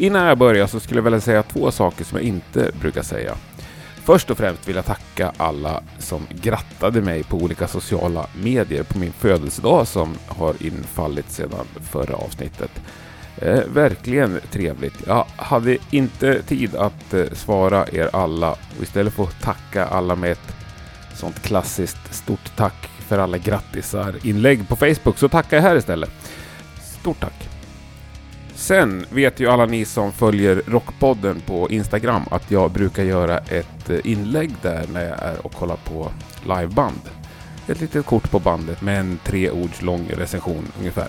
Innan jag börjar så skulle jag vilja säga två saker som jag inte brukar säga. Först och främst vill jag tacka alla som grattade mig på olika sociala medier på min födelsedag som har infallit sedan förra avsnittet. Eh, verkligen trevligt. Jag hade inte tid att eh, svara er alla och istället få tacka alla med ett sånt klassiskt stort tack för alla grattisar inlägg på Facebook så tackar jag här istället. Stort tack! Sen vet ju alla ni som följer Rockpodden på Instagram att jag brukar göra ett eh, inlägg där när jag är och kollar på liveband. Ett litet kort på bandet med en tre ords lång recension ungefär.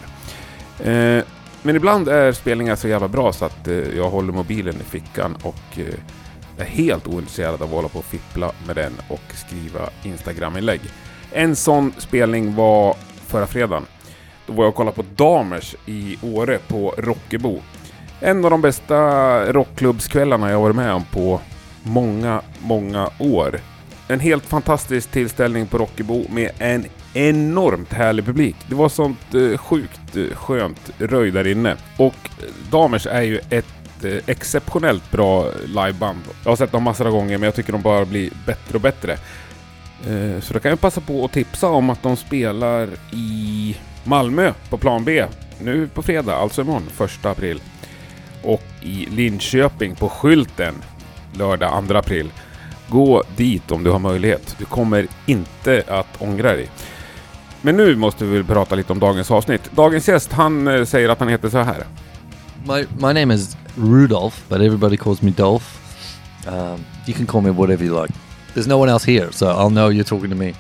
Eh, men ibland är spelningar så jävla bra så att eh, jag håller mobilen i fickan och eh, är helt ointresserad av att hålla på och fippla med den och skriva Instagram-inlägg. En sån spelning var förra fredagen. Då var jag och kollade på Damers i Åre på Rockebo. En av de bästa rockklubbskvällarna jag varit med om på många, många år. En helt fantastisk tillställning på Rockebo med en enormt härlig publik. Det var sånt eh, sjukt eh, skönt röj där inne. Och eh, Damers är ju ett exceptionellt bra liveband. Jag har sett dem massor av gånger men jag tycker de bara blir bättre och bättre. Så då kan jag passa på att tipsa om att de spelar i Malmö på plan B nu på fredag, alltså imorgon, 1 april. Och i Linköping på Skylten lördag 2 april. Gå dit om du har möjlighet. Du kommer inte att ångra dig. Men nu måste vi väl prata lite om dagens avsnitt. Dagens gäst, han eh, säger att han heter så här. My my name is Rudolph, but everybody calls me Dolph. Um, you can call me whatever you like. There's no one else here, so I'll know you're talking to me.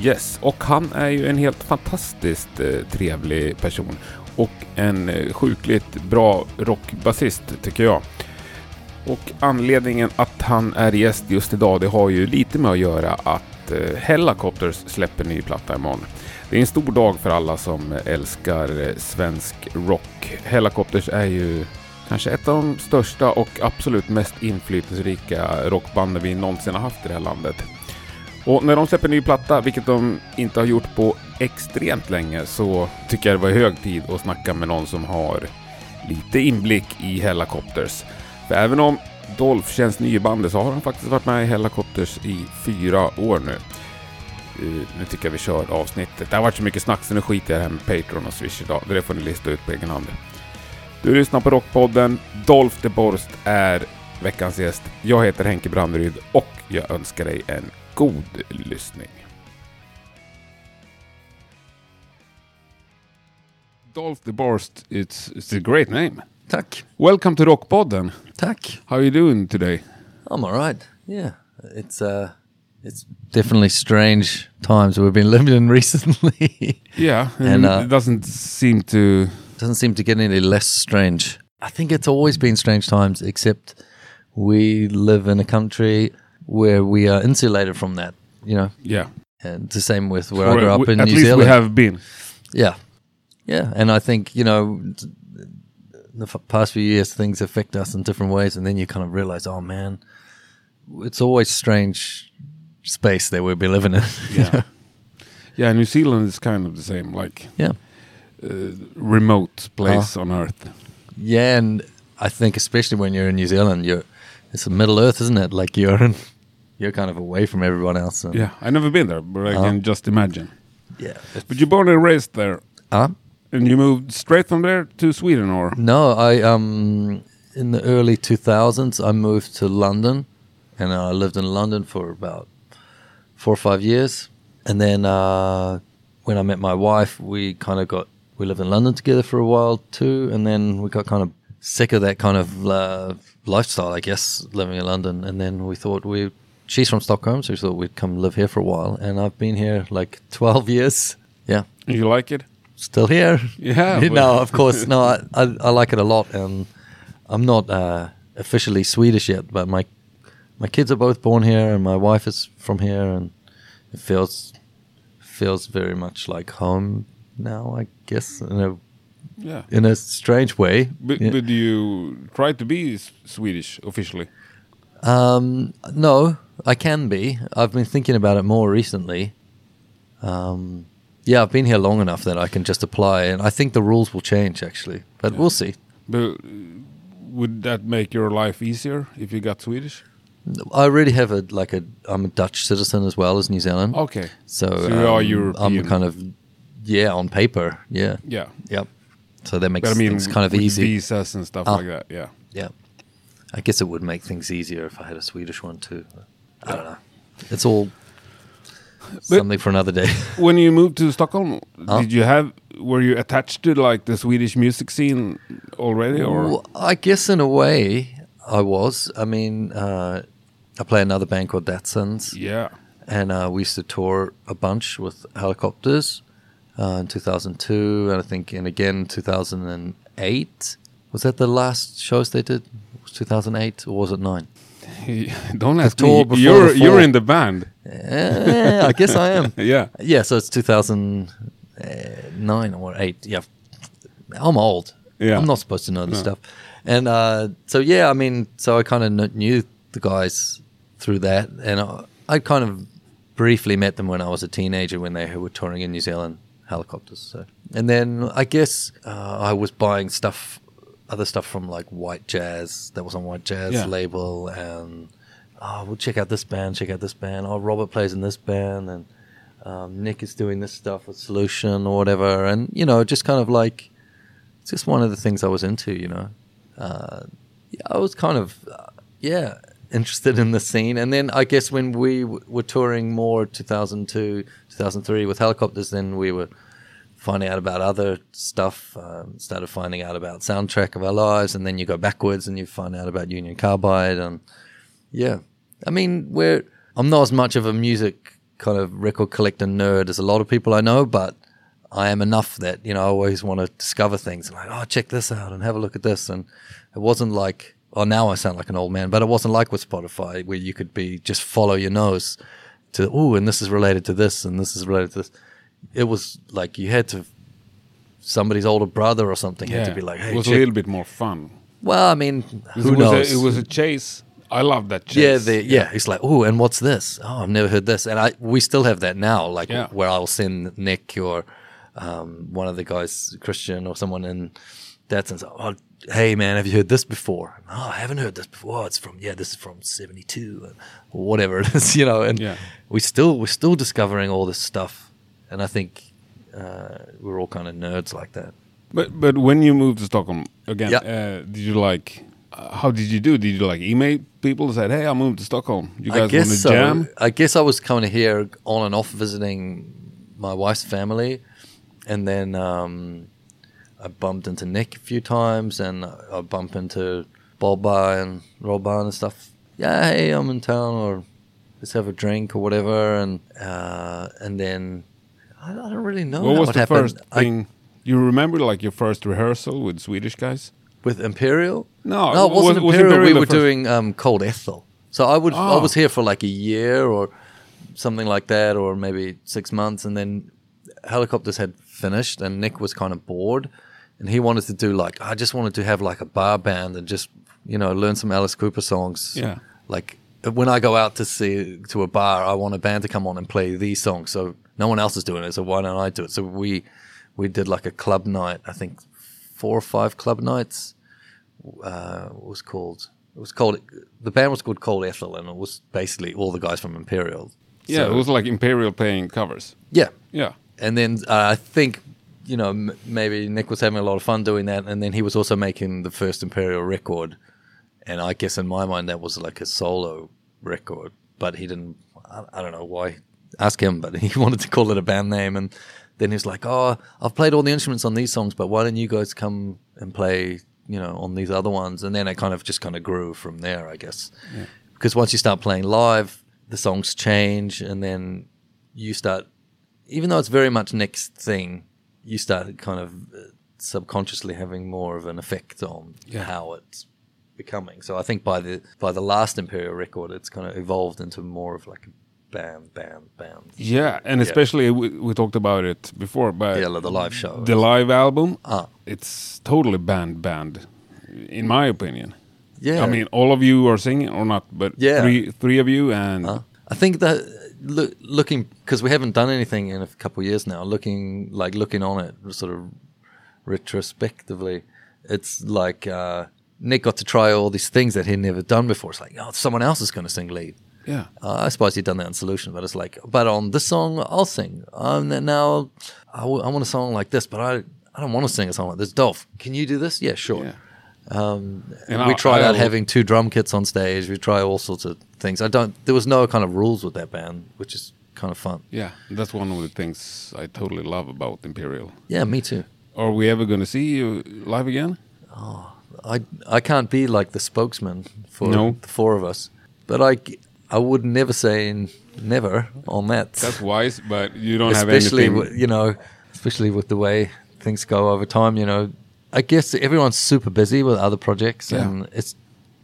Yes, och han är ju en helt fantastiskt eh, trevlig person. Och en eh, sjukligt bra rockbasist, tycker jag. Och anledningen att han är gäst just idag, det har ju lite med att göra att eh, Hellacopters släpper ny platta imorgon. Det är en stor dag för alla som älskar eh, svensk rock. Hellacopters är ju kanske ett av de största och absolut mest inflytelserika rockbanden vi någonsin har haft i det här landet. Och när de släpper ny platta, vilket de inte har gjort på extremt länge, så tycker jag det var hög tid att snacka med någon som har lite inblick i Hellacopters. För även om Dolph känns ny i bandet så har han faktiskt varit med i Hellacopters i fyra år nu. Uh, nu tycker jag vi kör avsnittet. Det har varit så mycket snack så nu skiter jag i det här med Patreon och Swish idag. Det får ni lista ut på egen hand. Du lyssnar på Rockpodden. Dolph de Borst är veckans gäst. Jag heter Henke Branderyd och jag önskar dig en god lyssning. Dolph de Borst, it's, it's a great name. Tack. Welcome to Rockpodden. Tack. How are you doing today? I'm all right. Yeah, it's uh, it's definitely strange times we've been living in recently. Yeah, And, uh, it doesn't seem to. Doesn't seem to get any less strange. I think it's always been strange times, except we live in a country where we are insulated from that. You know, Yeah, and the same with where I grew up in at New least Zealand. we have been. Yeah, yeah, and I think you know, the f- past few years things affect us in different ways, and then you kind of realize, oh man, it's always strange space that we'll be living in. Yeah, yeah. New Zealand is kind of the same, like yeah, uh, remote place Uh-huh. on Earth. yeah, and I think especially when you're in New Zealand, you're it's a Middle Earth, isn't it? Like you're in, you're kind of away from everyone else. So. Yeah, I've never been there, but I Uh-huh. can just imagine. yeah. But you're born and raised there, Uh, and you moved straight from there to Sweden, or No, I um in the early 2000s I moved to London and I lived in London for about 4 or 5 years and then uh when I met my wife we kind of got we lived in London together for a while too and then we got kind of sick of that kind of uh, lifestyle I guess living in London and then we thought we she's from Stockholm so we thought we'd come live here for a while and I've been here like 12 years yeah you like it? still here. Yeah, no, of course, no. I, I I like it a lot, and I'm not uh, officially Swedish yet, but my my kids are both born here, and my wife is from here, and it feels feels very much like home now. I guess in a Yeah. in a strange way. But, Yeah. but you try to be Swedish officially? Um, no, I can be. I've been thinking about it more recently. Um, yeah, I've been here long enough that I can just apply, and I think the rules will change actually, but we'll see. But uh, would that make your life easier if you got Swedish? I already have a like a I'm a Dutch citizen as well as New Zealand. Okay. So, So you are um, European. I'm kind of yeah on paper. Yeah. Yeah. Yep. So that makes But I mean, things kind of easy. visas and stuff Ah. like that. Yeah. Yeah. I guess it would make things easier if I had a Swedish one too. I don't know. It's all something for another day. When you moved to Stockholm, Huh? did you have were you attached to like the Swedish music scene already, or Well, I guess in a way I was. I mean, uh, I play another band called Datsuns, yeah? and uh, we used to tour a bunch with Hellacopters uh, in 2002, and I think, and again 2008. Was that the last shows they did? Was 2008 or was it nine? Don't ask me. You're you're in the band. Eh, I guess I am. Yeah. Yeah, so it's 2009 or 8. Yeah. I'm old. Yeah. I'm not supposed to know this No. stuff. And uh, so, yeah, I mean, so I kind of knew the guys through that. And I, I kind of briefly met them when I was a teenager when they were touring in New Zealand Hellacopters. So, And then I guess uh, I was buying stuff, other stuff from like White Jazz, that was on White Jazz Yeah. label. And oh, we'll check out this band, check out this band. Oh, Robert plays in this band, and um, Nick is doing this stuff with Solution or whatever. And you know, just kind of like it's just one of the things I was into. You know, uh, yeah, I was kind of uh, yeah interested in the scene. And then I guess when we w- were touring more 2002, 2003 with Hellacopters, then we were finding out about other stuff. Um, started finding out about soundtrack of our lives, and then you go backwards and you find out about Union Carbide and yeah. I mean, we're I'm not as much of a music kind of record collector nerd as a lot of people I know, but I am enough that, you know, I always want to discover things and like, oh, check this out and have a look at this. And it wasn't like, oh, now I sound like an old man, but it wasn't like with Spotify where you could be just follow your nose to, oh, and this is related to this and this is related to this. It was like you had to, somebody's older brother or something had to be like, hey, it was a little bit more fun. well, I mean, who was knows? A, it was a chase. I love that chase. Yeah, the, yeah. It's like, oh, and what's this? Oh, I've never heard this. And I we still have that now, like Yeah. where I'll send Nick or um, one of the guys, Christian or someone in that sense. Oh, hey man, have you heard this before? Oh, I haven't heard this before. Oh, it's from yeah, this is from '72 or whatever it is, you know. And Yeah. we still we're still discovering all this stuff, and I think uh, we're all kind of nerds like that. But but when you moved to Stockholm again, Yeah. uh, did you like? Uh, how did you do? Did you like email people and said, "Hey, I moved to Stockholm. You guys want to so. jam?" I guess I was coming here on and off visiting my wife's family, and then um, I bumped into Nick a few times, and I bumped into Boba and Roban and stuff. Yeah, hey, I'm in town, or let's have a drink or whatever, and uh, and then I, I don't really know what was the happened. first I- thing you remember? Like your first rehearsal with Swedish guys? with Imperial. No, no, it was- wasn't was Imperial. Imperial we were doing um, Cold Ethel. So I would I Oh. was here for like a year or something like that, or maybe six months, and then Hellacopters had finished, and Nick was kind of bored, and he wanted to do like I just wanted to have like a bar band and just you know learn some Alice Cooper songs. Yeah. Like when I go out to see to a bar, I want a band to come on and play these songs. So no one else is doing it, so why don't I do it? So we we did like a club night. I think four or five club nights. Uh, what was called it was called the band was called Cold Ethel, and it was basically all the guys from Imperial. Yeah, So- it was like Imperial playing covers. yeah. Yeah, And then uh, I think you know m- maybe Nick was having a lot of fun doing that, and then he was also making the first Imperial record, and I guess in my mind that was like a solo record, but he didn't. I, I don't know why. Ask him, but he wanted to call it a band name, and then he was like, "Oh, I've played all the instruments on these songs, but why don't you guys come and play, you know, on these other ones?" And then it kind of just kind of grew from there, I guess. Because once you start playing live, the songs change, and then you start even though it's very much Nick's thing, you start kind of uh, subconsciously having more of an effect on Yeah. how it's becoming. So I think by the by the last Imperial record, it's kind of evolved into more of like a band, band, band. yeah, and especially we, we talked about it before, but Yeah, the live show. the live album, Ah. it's totally band band, in my opinion. yeah, I mean, all of you are singing or not, but Yeah. three three of you and Huh? I think that look, looking because we haven't done anything in a couple of years now. Looking like looking on it, sort of retrospectively, it's like uh, Nick got to try all these things that he'd never done before. It's like, oh, someone else is going to sing lead. Yeah. Uh, I suppose he'd done that in Solution, but it's like, but on this song, I'll sing. Um, then now, I, w- I want a song like this, but I, I don't want to sing a song like this. Dolph, can you do this? Yeah, sure. Yeah. Um, And we tried out having two drum kits on stage. We try all sorts of things. I don't. There was no kind of rules with that band, which is kind of fun. Yeah. That's one of the things I totally love about Imperial. Yeah, me too. Are we ever going to see you live again? Oh, I I can't be like the spokesman for No. the four of us, but I I would never say never on that. That's wise, but you don't have especially anything. wi- you know, especially with the way things go over time. You know, I guess everyone's super busy with other projects, Yeah. and it's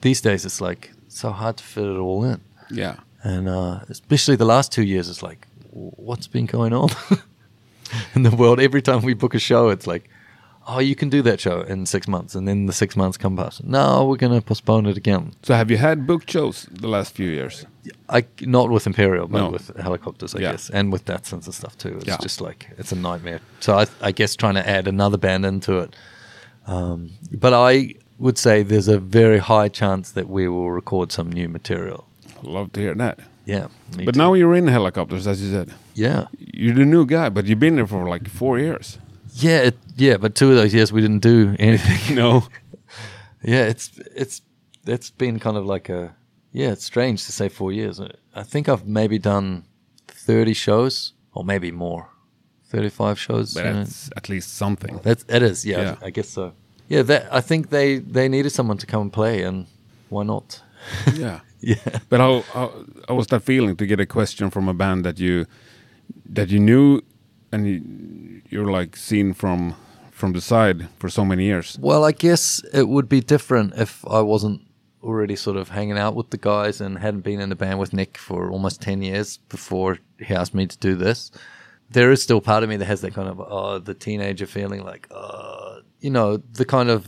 these days it's like so hard to fit it all in. yeah. And uh, especially the last two years, it's like, what's been going on in the world? Every time we book a show, it's like, oh, you can do that show in six months, and then the six months come past. No, we're going to postpone it again. So have you had booked shows the last few years? I not with Imperial, but No. with Hellacopters, I Yeah. guess, and with Datsuns and stuff too. It's Yeah. just like it's a nightmare. So I, I guess trying to add another band into it. Um, but I would say there's a very high chance that we will record some new material. Love to hear that. Yeah, But too. now you're in Hellacopters, as you said. yeah, You're the new guy, but you've been there for like four years. Yeah, it, yeah. But two of those years we didn't do anything. no. yeah, it's it's it's been kind of like a yeah. It's strange to say four years. I think I've maybe done thirty shows or maybe more, thirty-five shows. But know. that's at least something. That's it is, yeah, Yeah. I guess so. Yeah, that I think they they needed someone to come and play, and why not? yeah. Yeah, But how, how how was that feeling to get a question from a band that you that you knew and you, you're like seen from from the side for so many years? well, I guess it would be different if I wasn't already sort of hanging out with the guys and hadn't been in a band with Nick for almost ten years before he asked me to do this. There is still part of me that has that kind of uh, the teenager feeling, like uh, you know, the kind of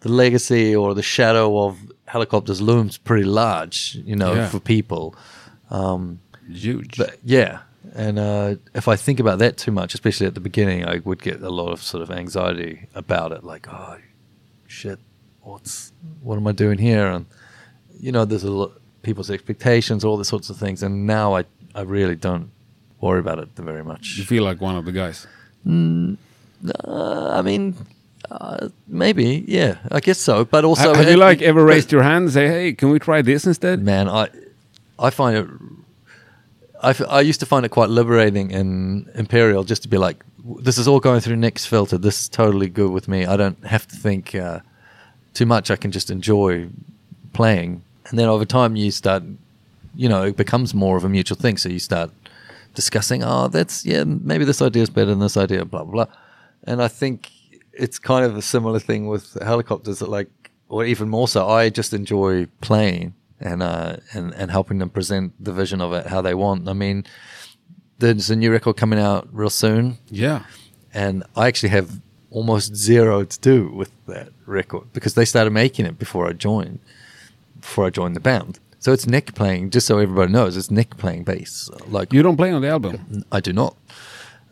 the legacy or the shadow of Hellacopters looms pretty large, you know, Yeah. for people. Huge. But yeah, and uh, if I think about that too much, especially at the beginning, I would get a lot of sort of anxiety about it, like, oh, shit, what's what am I doing here? And you know, there's a lot people's expectations, all these sorts of things, and now I I really don't worry about it very much. you feel like one of the guys. Uh, I mean. Uh, maybe, yeah, I guess so. But also, Ha- have you like ever raised your hand and say, "Hey, can we try this instead"? man i i find it I, I used to find it quite liberating in imperial just to be like this is all going through nick's filter. This is totally good with me. I don't have to think uh, too much. I can just enjoy playing. And then over time you start you know it becomes more of a mutual thing. So you start discussing oh that's yeah maybe this idea is better than this idea blah blah blah. And i think it's kind of a similar thing with Hellacopters that like or even more so i just enjoy playing and uh and and helping them present the vision of it how they want i mean there's a new record coming out real soon Yeah. and I actually have almost zero to do with that record because they started making it before I joined, before I joined the band. So it's Nick playing, just so everybody knows, it's Nick playing bass. Like You don't play on the album. I do not.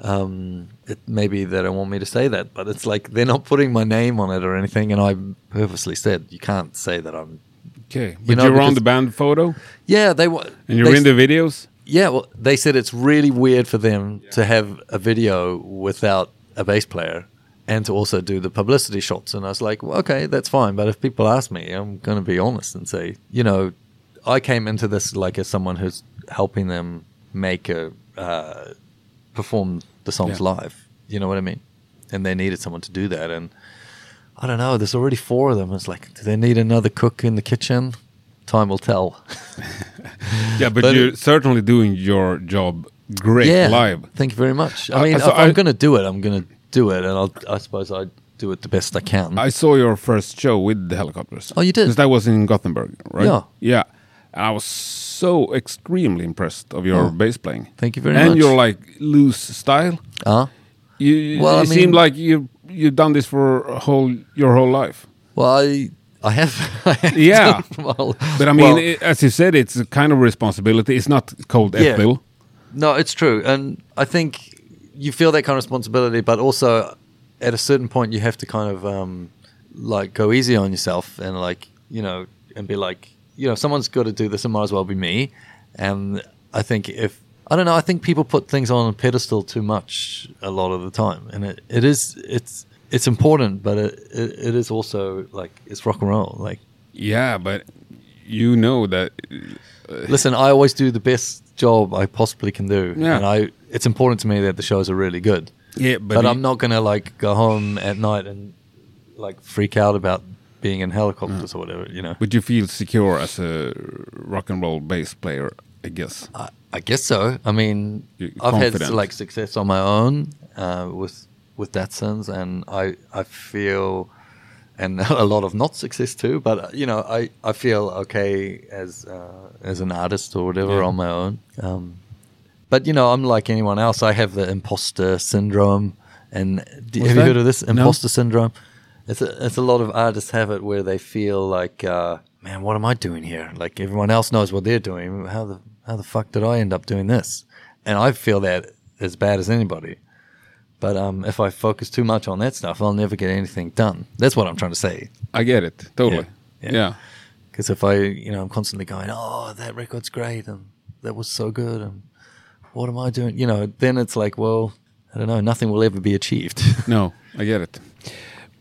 Um, it may be they don't want me to say that, but it's like they're not putting my name on it or anything, and I purposely said you can't say that I'm. Okay. But know, you're on the band photo Yeah, they were. and you're in the videos. Yeah, well, they said it's really weird for them to have a video without a bass player and to also do the publicity shots. And I was like, well, okay, that's fine. But if people ask me, I'm going to be honest and say, you know, I came into this like as someone who's helping them make a uh, perform the songs Yeah. live. You know what I mean? And they needed someone to do that. And I don't know. There's already four of them. It's like, do they need another cook in the kitchen? Time will tell. Yeah, but, But you're certainly doing your job great live. Thank you very much. I Uh, mean, so if I'm going to do it, I'm going to do it, and I'll, I suppose I do it the best I can. I saw your first show with the Hellacopters. Oh, you did? Because that was in Gothenburg, right? Yeah. Yeah. And I was so extremely impressed of your Oh, bass playing. thank you very and much. And your like loose style. uh, You, you Well, I it seemed like you you've done this for a whole your whole life. well, I I have. I have Yeah. well. But I mean, Well, i as you said, it's a kind of responsibility. It's not cold Yeah. F bill. No, it's true, and I think you feel that kind of responsibility, but also at a certain point you have to kind of um, like go easy on yourself and like you know and be like you know someone's got to do this. It might as well be me. And I think if I don't know, I think people put things on a pedestal too much a lot of the time, and it, it is it's it's important, but it, it, it is also like it's rock and roll. Like Yeah, but you know that. Uh, listen, I always do the best job I possibly can do, Yeah. and I it's important to me that the shows are really good. Yeah, But, but, I'm not gonna like go home at night and like freak out about being in Hellacopters mm. or whatever. You know, But you feel secure as a rock and roll bass player, I guess. I, I guess so. I mean, You're I've had like success on my own uh, with with Datsuns, and I I feel, and a lot of not success too. But uh, you know, I, I feel okay as uh, as an artist or whatever Yeah. on my own. Um, but you know, I'm like anyone else. I have the imposter syndrome, and d- What's have you that? heard of this No. imposter syndrome? It's a, it's a lot of artists have it where they feel like, uh, man, what am I doing here? Like everyone else knows what they're doing. How the how the fuck did I end up doing this? And I feel that as bad as anybody. But um, if I focus too much on that stuff, I'll never get anything done. That's what I'm trying to say. I get it totally. Yeah. Yeah. Because if I, you know, I'm constantly going, oh, that record's great, and that was so good, and what am I doing? You know, then it's like, well, I don't know, nothing will ever be achieved. No, I get it.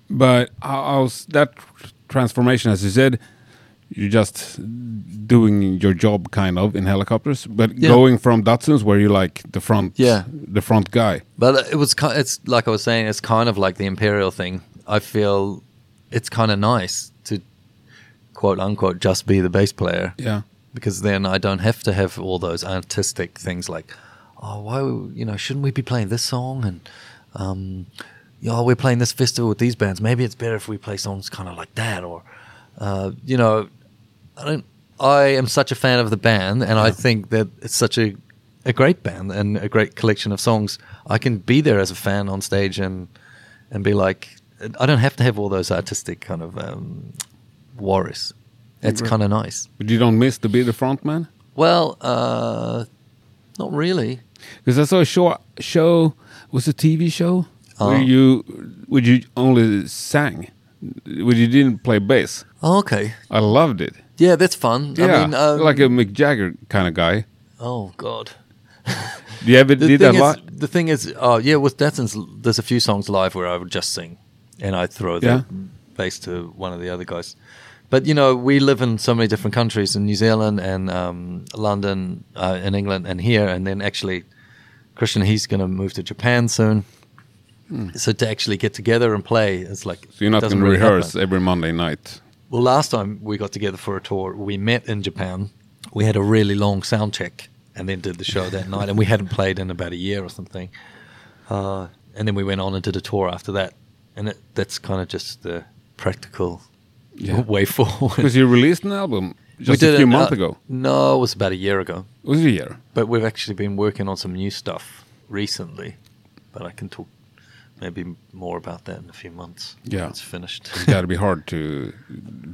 But how- how's that transformation? As you said, you're just doing your job kind of in Hellacopters, but Yeah. going from Datsuns where you're like the front, Yeah. the front guy. But it was it's like I was saying, it's kind of like the imperial thing. I feel it's kind of nice to quote unquote just be the bass player Yeah. because then I don't have to have all those artistic things like, oh, why, you know, shouldn't we be playing this song? And, um, you know, we're playing this festival with these bands. Maybe it's better if we play songs kind of like that. Or, uh, you know, I don't, I am such a fan of the band and I think that it's such a, a great band and a great collection of songs. I can be there as a fan on stage and, and be like, I don't have to have all those artistic kind of, um, worries. It's kind of nice. But you don't miss to be the front man? Well, uh, not really. Because I saw a show, show was a TV show where Oh. you where you only sang, where you didn't play bass. Oh, okay. I loved it. Yeah, that's fun. Yeah, I mean, um, like a Mick Jagger kind of guy. oh god. Do you ever The did thing that? is, the thing is, oh yeah, with Datsuns, there's a few songs live where I would just sing, and I throw the Yeah. bass to one of the other guys. But you know, we live in so many different countries in New Zealand and um, London, uh, in England, and here, and then actually, Christian, he's going to move to Japan soon. So to actually get together and play, it's like Hmm. so you're not going to really happen. rehearse every Monday night. Well, last time we got together for a tour, we met in Japan. We had a really long sound check and then did the show that night. And we hadn't played in about a year or something. Uh, and then we went on and did a tour after that. And it, that's kind of just the practical Yeah. way forward. Because you released an album We just a did few it, months uh, ago. No, it was about a year ago. It was a year. But we've actually been working on some new stuff recently. But I can talk maybe more about that in a few months. Yeah. It's finished. It's got to be hard to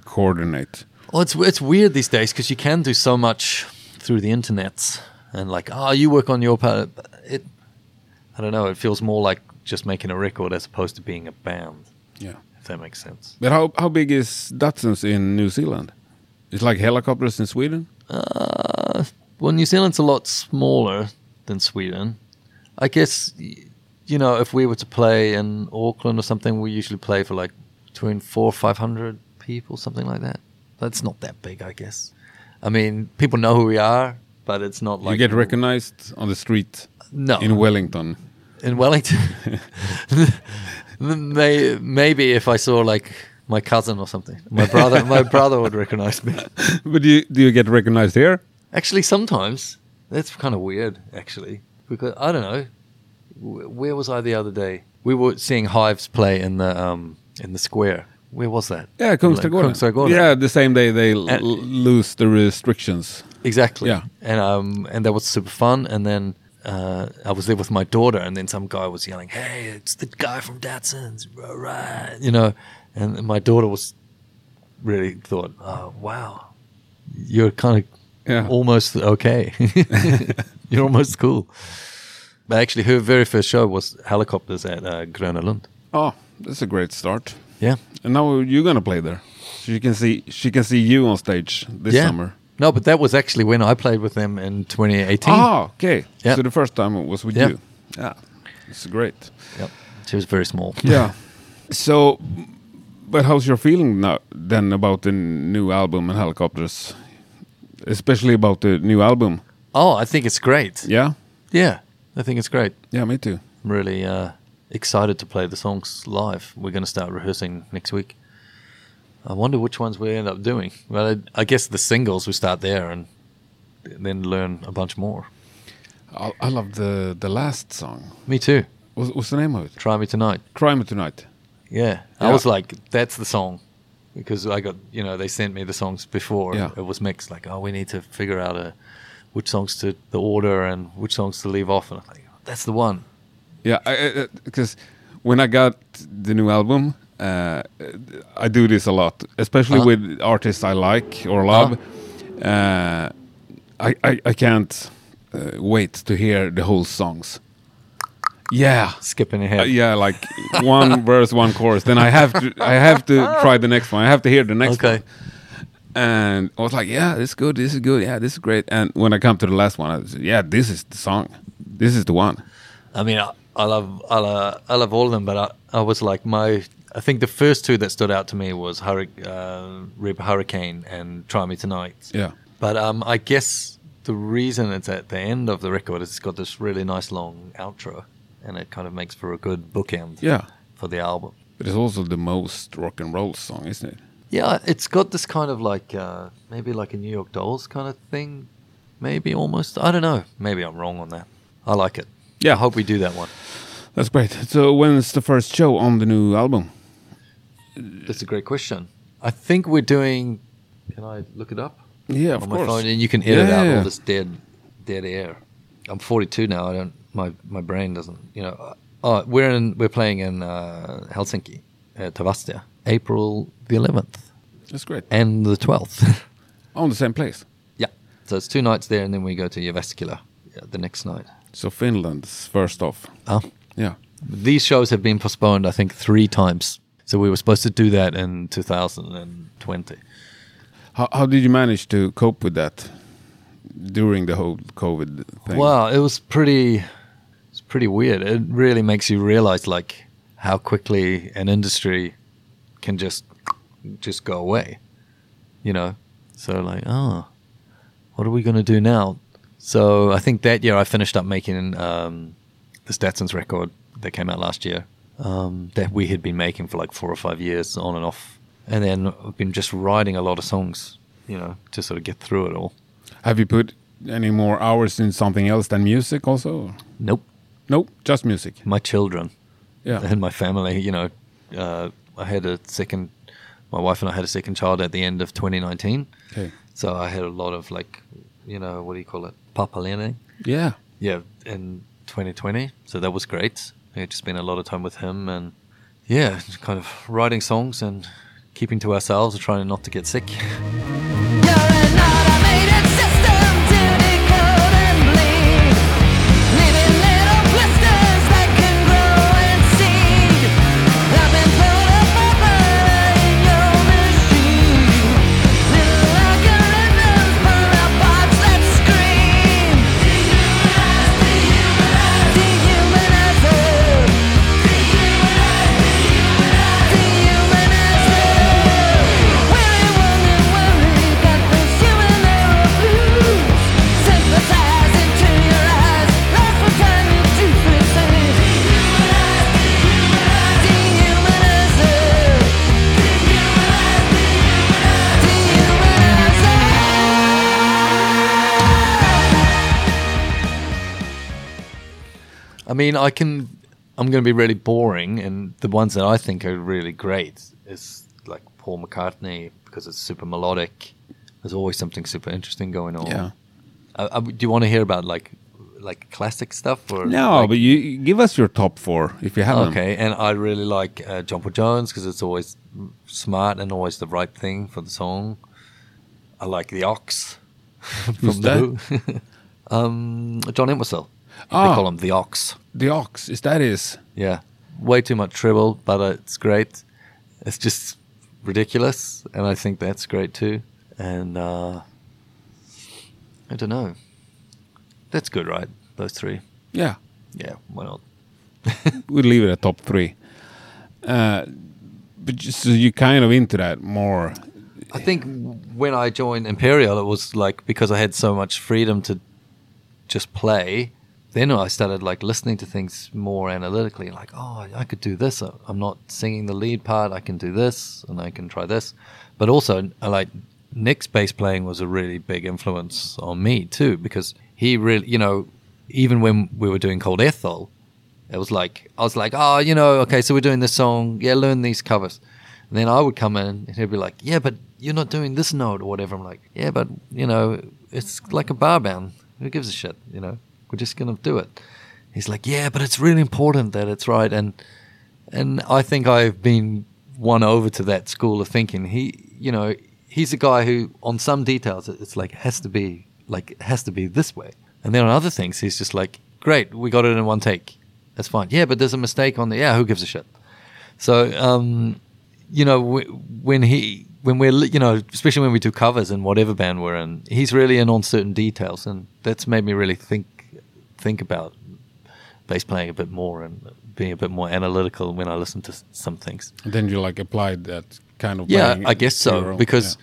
coordinate. Well, it's it's weird these days because you can do so much through the internet, and like, oh, you work on your part. It, I don't know. It feels more like just making a record as opposed to being a band. Yeah. If that makes sense. But how how big is Datsuns in New Zealand? It's like Hellacopters in Sweden. Uh, well, New Zealand's a lot smaller than Sweden. I guess, you know, if we were to play in Auckland or something, we usually play for like between four or five hundred people, something like that. That's not that big, I guess. I mean, people know who we are, but it's not like you get recognized on the street No, in Wellington. in Wellington. May, maybe if I saw like my cousin or something, my brother, my brother would recognize me. but do you, do you get recognized here? Actually, sometimes that's kind of weird. Actually, because I don't know. Wh- Where was I the other day? We were seeing Hives play in the um in the square. Where was that? Yeah, Kungsträdgården. Kungsträdgården. Yeah, the same day they l- And- lose the restrictions. Exactly. Yeah. And um and that was super fun. And then uh, I was there with my daughter, and then some guy was yelling, "Hey, it's the guy from Datsuns, Right, You know, and my daughter was really thought, "Oh, wow, you're kind of Yeah. almost okay. you're almost cool." But actually, her very first show was Hellacopters at uh, Oh, that's a great start. Yeah. And now you're gonna play there. She can see she can see you on stage this yeah. summer. No, but that was actually when I played with them in 2018. Ah, okay. Yeah. So the first time it was with Yeah. you. Yeah, it's great. Yep. She was very small. Yeah. so, but how's your feeling now then about the new album and Hellacopters, especially about the new album? Oh, I think it's great. Yeah. Yeah, I think it's great. Yeah, me too. I'm really uh, excited to play the songs live. We're going to start rehearsing next week. I wonder which ones we end up doing. Well, I, I guess the singles we start there and then learn a bunch more. I, I love the the last song. Me too. What's, what's the name of it? Try me tonight. Try Me Tonight. Yeah. I was like, that's the song. Because I got, you know, they sent me the songs before Yeah. it was mixed. Like, oh, we need to figure out a, which songs to the order and which songs to leave off. And I'm like, that's the one. Yeah, because when I got the new album, uh, I do this a lot, especially Uh-huh. with artists I like or love. Uh, I, I I can't uh, wait to hear the whole songs. Yeah, Skipping ahead. Uh, yeah, like one verse, one chorus. Then I have to I have to try the next one. I have to hear the next Okay. one. And I was like, yeah, this is good. This is good. Yeah, this is great. And when I come to the last one, I was, yeah, this is the song. This is the one. I mean, I, I love I love, I love all of them, but I, I was like my. I think the first two that stood out to me was Hurri- uh, Reap a Hurricane and Try Me Tonight. Yeah. But um, I guess the reason it's at the end of the record is it's got this really nice long outro, and it kind of makes for a good bookend Yeah. for the album. But it's also the most rock and roll song, isn't it? Yeah, it's got this kind of like uh, maybe like a New York Dolls kind of thing, maybe almost. I don't know. Maybe I'm wrong on that. I like it. Yeah. I hope we do that one. That's great. So when's the first show on the new album? That's a great question. I think we're doing. Can I look it up Yeah, of on my phone? And you can edit Yeah, out yeah. all this dead, dead air. I'm 42 now. I don't. My my brain doesn't. You know. uh, Oh, we're in. We're playing in uh, Helsinki, uh, Tavastia, April the 11th That's great. and the 12th. On the same place. yeah. So it's two nights there, and then we go to Jyväskylä yeah, uh, the next night. So Finland's first off. Oh. Yeah. These shows have been postponed, I think, three times. So we were supposed to do that in 2020. How, how did you manage to cope with that during the whole COVID thing? Well, it was pretty. It's pretty weird. It really makes you realize like how quickly an industry can just just go away. You know, so like, oh, what are we going to do now? So I think that year I finished up making um, the Stetson's record that came out last year. Um, that we had been making for like four or five years on and off, and then I've been just writing a lot of songs, you know, to sort of get through it all. Have you put any more hours in something else than music also? Nope. Nope, just music. my children Yeah. and my family. You know, uh, I had a second. My wife and I had a second child at the end of 2019, Okay. so I had a lot of like, you know, what do you call it, papalene? Yeah. Yeah, in 2020. So that was great. I had just spent a lot of time with him, and yeah, kind of writing songs and keeping to ourselves and trying not to get sick. mean, I can. I'm going to be really boring, and the ones that I think are really great is like Paul McCartney because it's super melodic. There's always something super interesting going on. Yeah. Uh, uh, do you want to hear about like like classic stuff or No, like- but you give us your top four if you have them. okay? And I really like uh, John Paul Jones because it's always smart and always the right thing for the song. I like the Ox from Who's the Who. um, John Entwistle. Ah. They call him the Ox. The Ox, is that is? Yeah, way too much treble, but uh, it's great. it's just ridiculous, and I think that's great too. And uh, I don't know. That's good, right? Those three. Yeah, Yeah, why not? we'll leave it at top three. Uh, but just, so you kind of into that more. I think when I joined Imperial, it was like because I had so much freedom to just play. Then I started like listening to things more analytically, like, oh, I could do this. I'm not singing the lead part. I can do this, and I can try this. But also, I like Nick's bass playing was a really big influence on me too, because he really, you know, even when we were doing Cold Ethel, it was like I was like, oh, you know, okay, so we're doing this song. Yeah, learn these covers. And then I would come in and he'd be like, yeah, but you're not doing this note or whatever. I'm like, yeah, but you know, it's like a bar band. Who gives a shit? You know, we're just gonna do it. He's like, yeah, but it's really important that it's right. And and I think I've been won over to that school of thinking. He, you know, he's a guy who on some details it's like has to be like has to be this way. And then on other things, he's just like, great, we got it in one take. That's fine. Yeah, but there's a mistake on the. Yeah, who gives a shit? So, um, you know, when he, when we're, you know, especially when we do covers in whatever band we're in, he's really in on certain details, and that's made me really think, think about bass playing a bit more and being a bit more analytical when I listen to some things. Then you like applied that kind of. Yeah, I guess so own- because,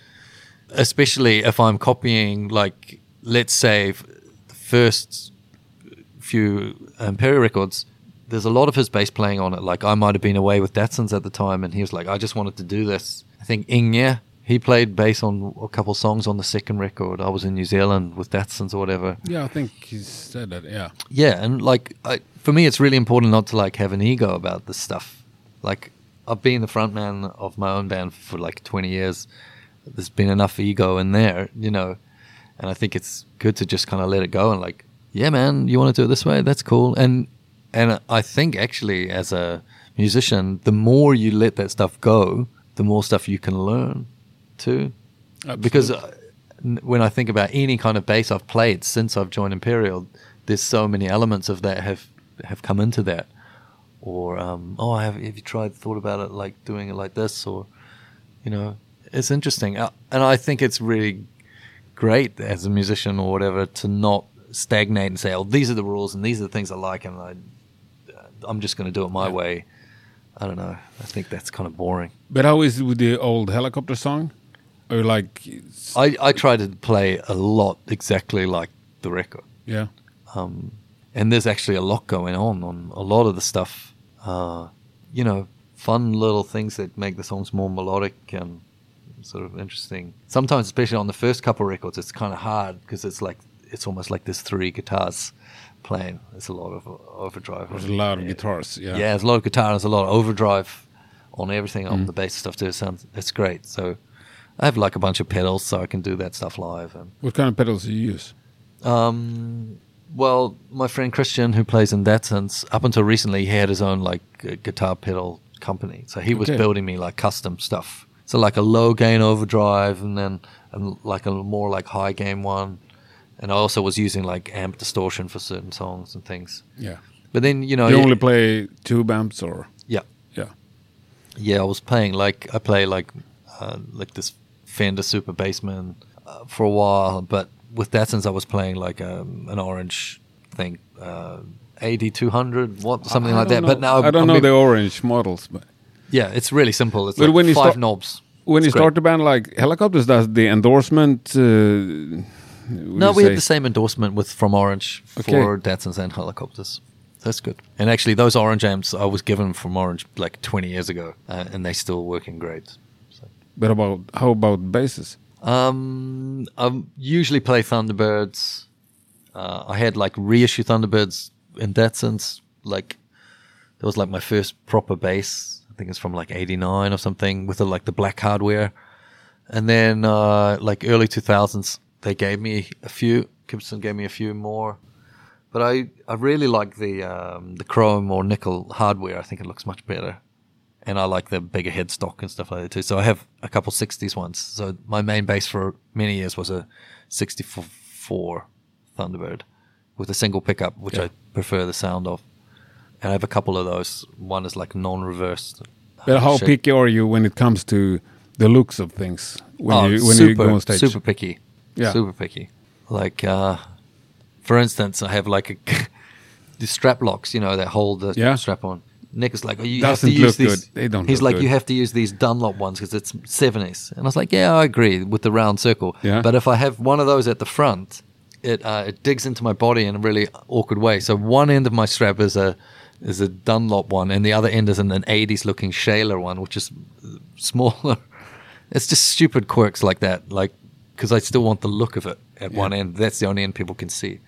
especially if I'm copying, like, let's say, the first few Imperial records, there's a lot of his bass playing on it. Like, I might have been away with Datsuns at the time, and he was like, I just wanted to do this. I think Inge, he played bass on a couple songs on the second record. I was in New Zealand with Datsuns or whatever. yeah. I think he said that. Yeah, Yeah, and like I, for me, it's really important not to like have an ego about this stuff. Like I've been the frontman of my own band for like 20 years. There's been enough ego in there, you know, and I think it's good to just kind of let it go and like, yeah, man, you want to do it this way? That's cool. And and I think actually, as a musician, the more you let that stuff go, the more stuff you can learn too because uh, when I think about any kind of bass I've played since I've joined Imperial, there's so many elements of that have have come into that. Or um, oh, have, have you tried thought about it like doing it like this? Or you know, it's interesting, uh, and I think it's really great as a musician or whatever to not stagnate and say, oh, these are the rules and these are the things I like, and I, I'm just going to do it my way. I don't know. I think that's kind of boring. but how is it with the old helicopter song? Or like, I, I try to play a lot exactly like the record. yeah, Um, and there's actually a lot going on on a lot of the stuff. Uh, you know, fun little things that make the songs more melodic and sort of interesting. Sometimes, especially on the first couple records, it's kind of hard because it's like it's almost like there's three guitars playing. There's a lot of overdrive. there's a lot of guitars. Yeah, Yeah, there's a lot of guitar. There's a lot of overdrive on everything on the bass stuff too. It sounds it's great. So I have like a bunch of pedals, so I can do that stuff live. And What kind of pedals do you use? um, well, my friend Christian, who plays in Datsuns, up until recently, he had his own like guitar pedal company. So he was Okay. building me like custom stuff. So like a low gain overdrive, and then and like a more like high gain one. And I also was using like amp distortion for certain songs and things. Yeah, But then you know, you only play tube amps or yeah, yeah. yeah. I was playing like I play like uh, like this Fender Super Bassman uh, for a while, but with Datsuns I was playing like um, an orange thing, uh, AD two hundred, what something like that. don't But now I don't I'm know the orange models, but Yeah, it's really simple. It's But like when you five start- knobs. when It's you great. start the band, like Hellacopters, does the endorsement? Uh, No, we say- have the same endorsement with from Orange for Okay. Datsuns and Hellacopters. That's good. And actually, those Orange amps I was given from Orange like 20 years ago, uh, and they still working great. But about how about basses? Um, I usually play Thunderbirds. Uh, I had like reissue Thunderbirds in that sense. Like that was like my first proper bass. I think it's from like '89 or something with the like the black hardware. And then uh, like early 2000s, they gave me a few. Gibson gave me a few more. But I, I really like the um, the chrome or nickel hardware. I think it looks much better and I like the bigger headstock and stuff like that too. So I have a couple 60s ones. So my main bass for many years was a 64 Thunderbird with a single pickup, which Yeah. I prefer the sound of. And I have a couple of those. One is like non-reversed But how Shit. picky are you when it comes to the looks of things when oh, you when super, you go on stage? super picky. Yeah. super picky. Like, uh, for instance, I have like a the strap locks, you know, that hold the Yeah. strap on. Nick is like, oh, you have Doesn't to use look these. good. They don't He's like, you have to use these Dunlop ones because it's seventies. And I was like, yeah, I agree with the round circle. Yeah. But if I have one of those at the front, it uh, it digs into my body in a really awkward way. So one end of my strap is a is a Dunlop one, and the other end is an, an '80s looking Schaller one, which is smaller. It's just stupid quirks like that, like because I still want the look of it at one end. That's the only end people can see.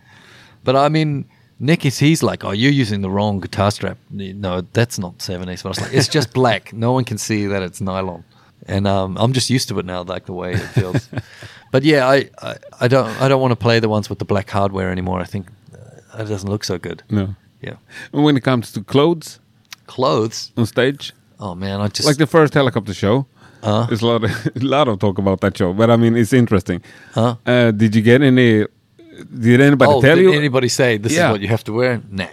But I mean, Nick is he's like, oh, you're using the wrong guitar strap. No, that's not 70s. But I was like, it's just black. No one can see that it's nylon. And um, I'm just used to it now, like the way it feels. but yeah, I, I, I don't I don't want to play the ones with the black hardware anymore. I think uh, it doesn't look so good. No. Yeah, And when it comes to clothes clothes. on stage, Oh man, I just like the first Hellacopters show, Uh. there's a lot of, a lot of talk about that show. But I mean, it's interesting. Huh? Uh, did you get any? Did anybody oh, tell did you? anybody say this Yeah. is what you have to wear? Nah.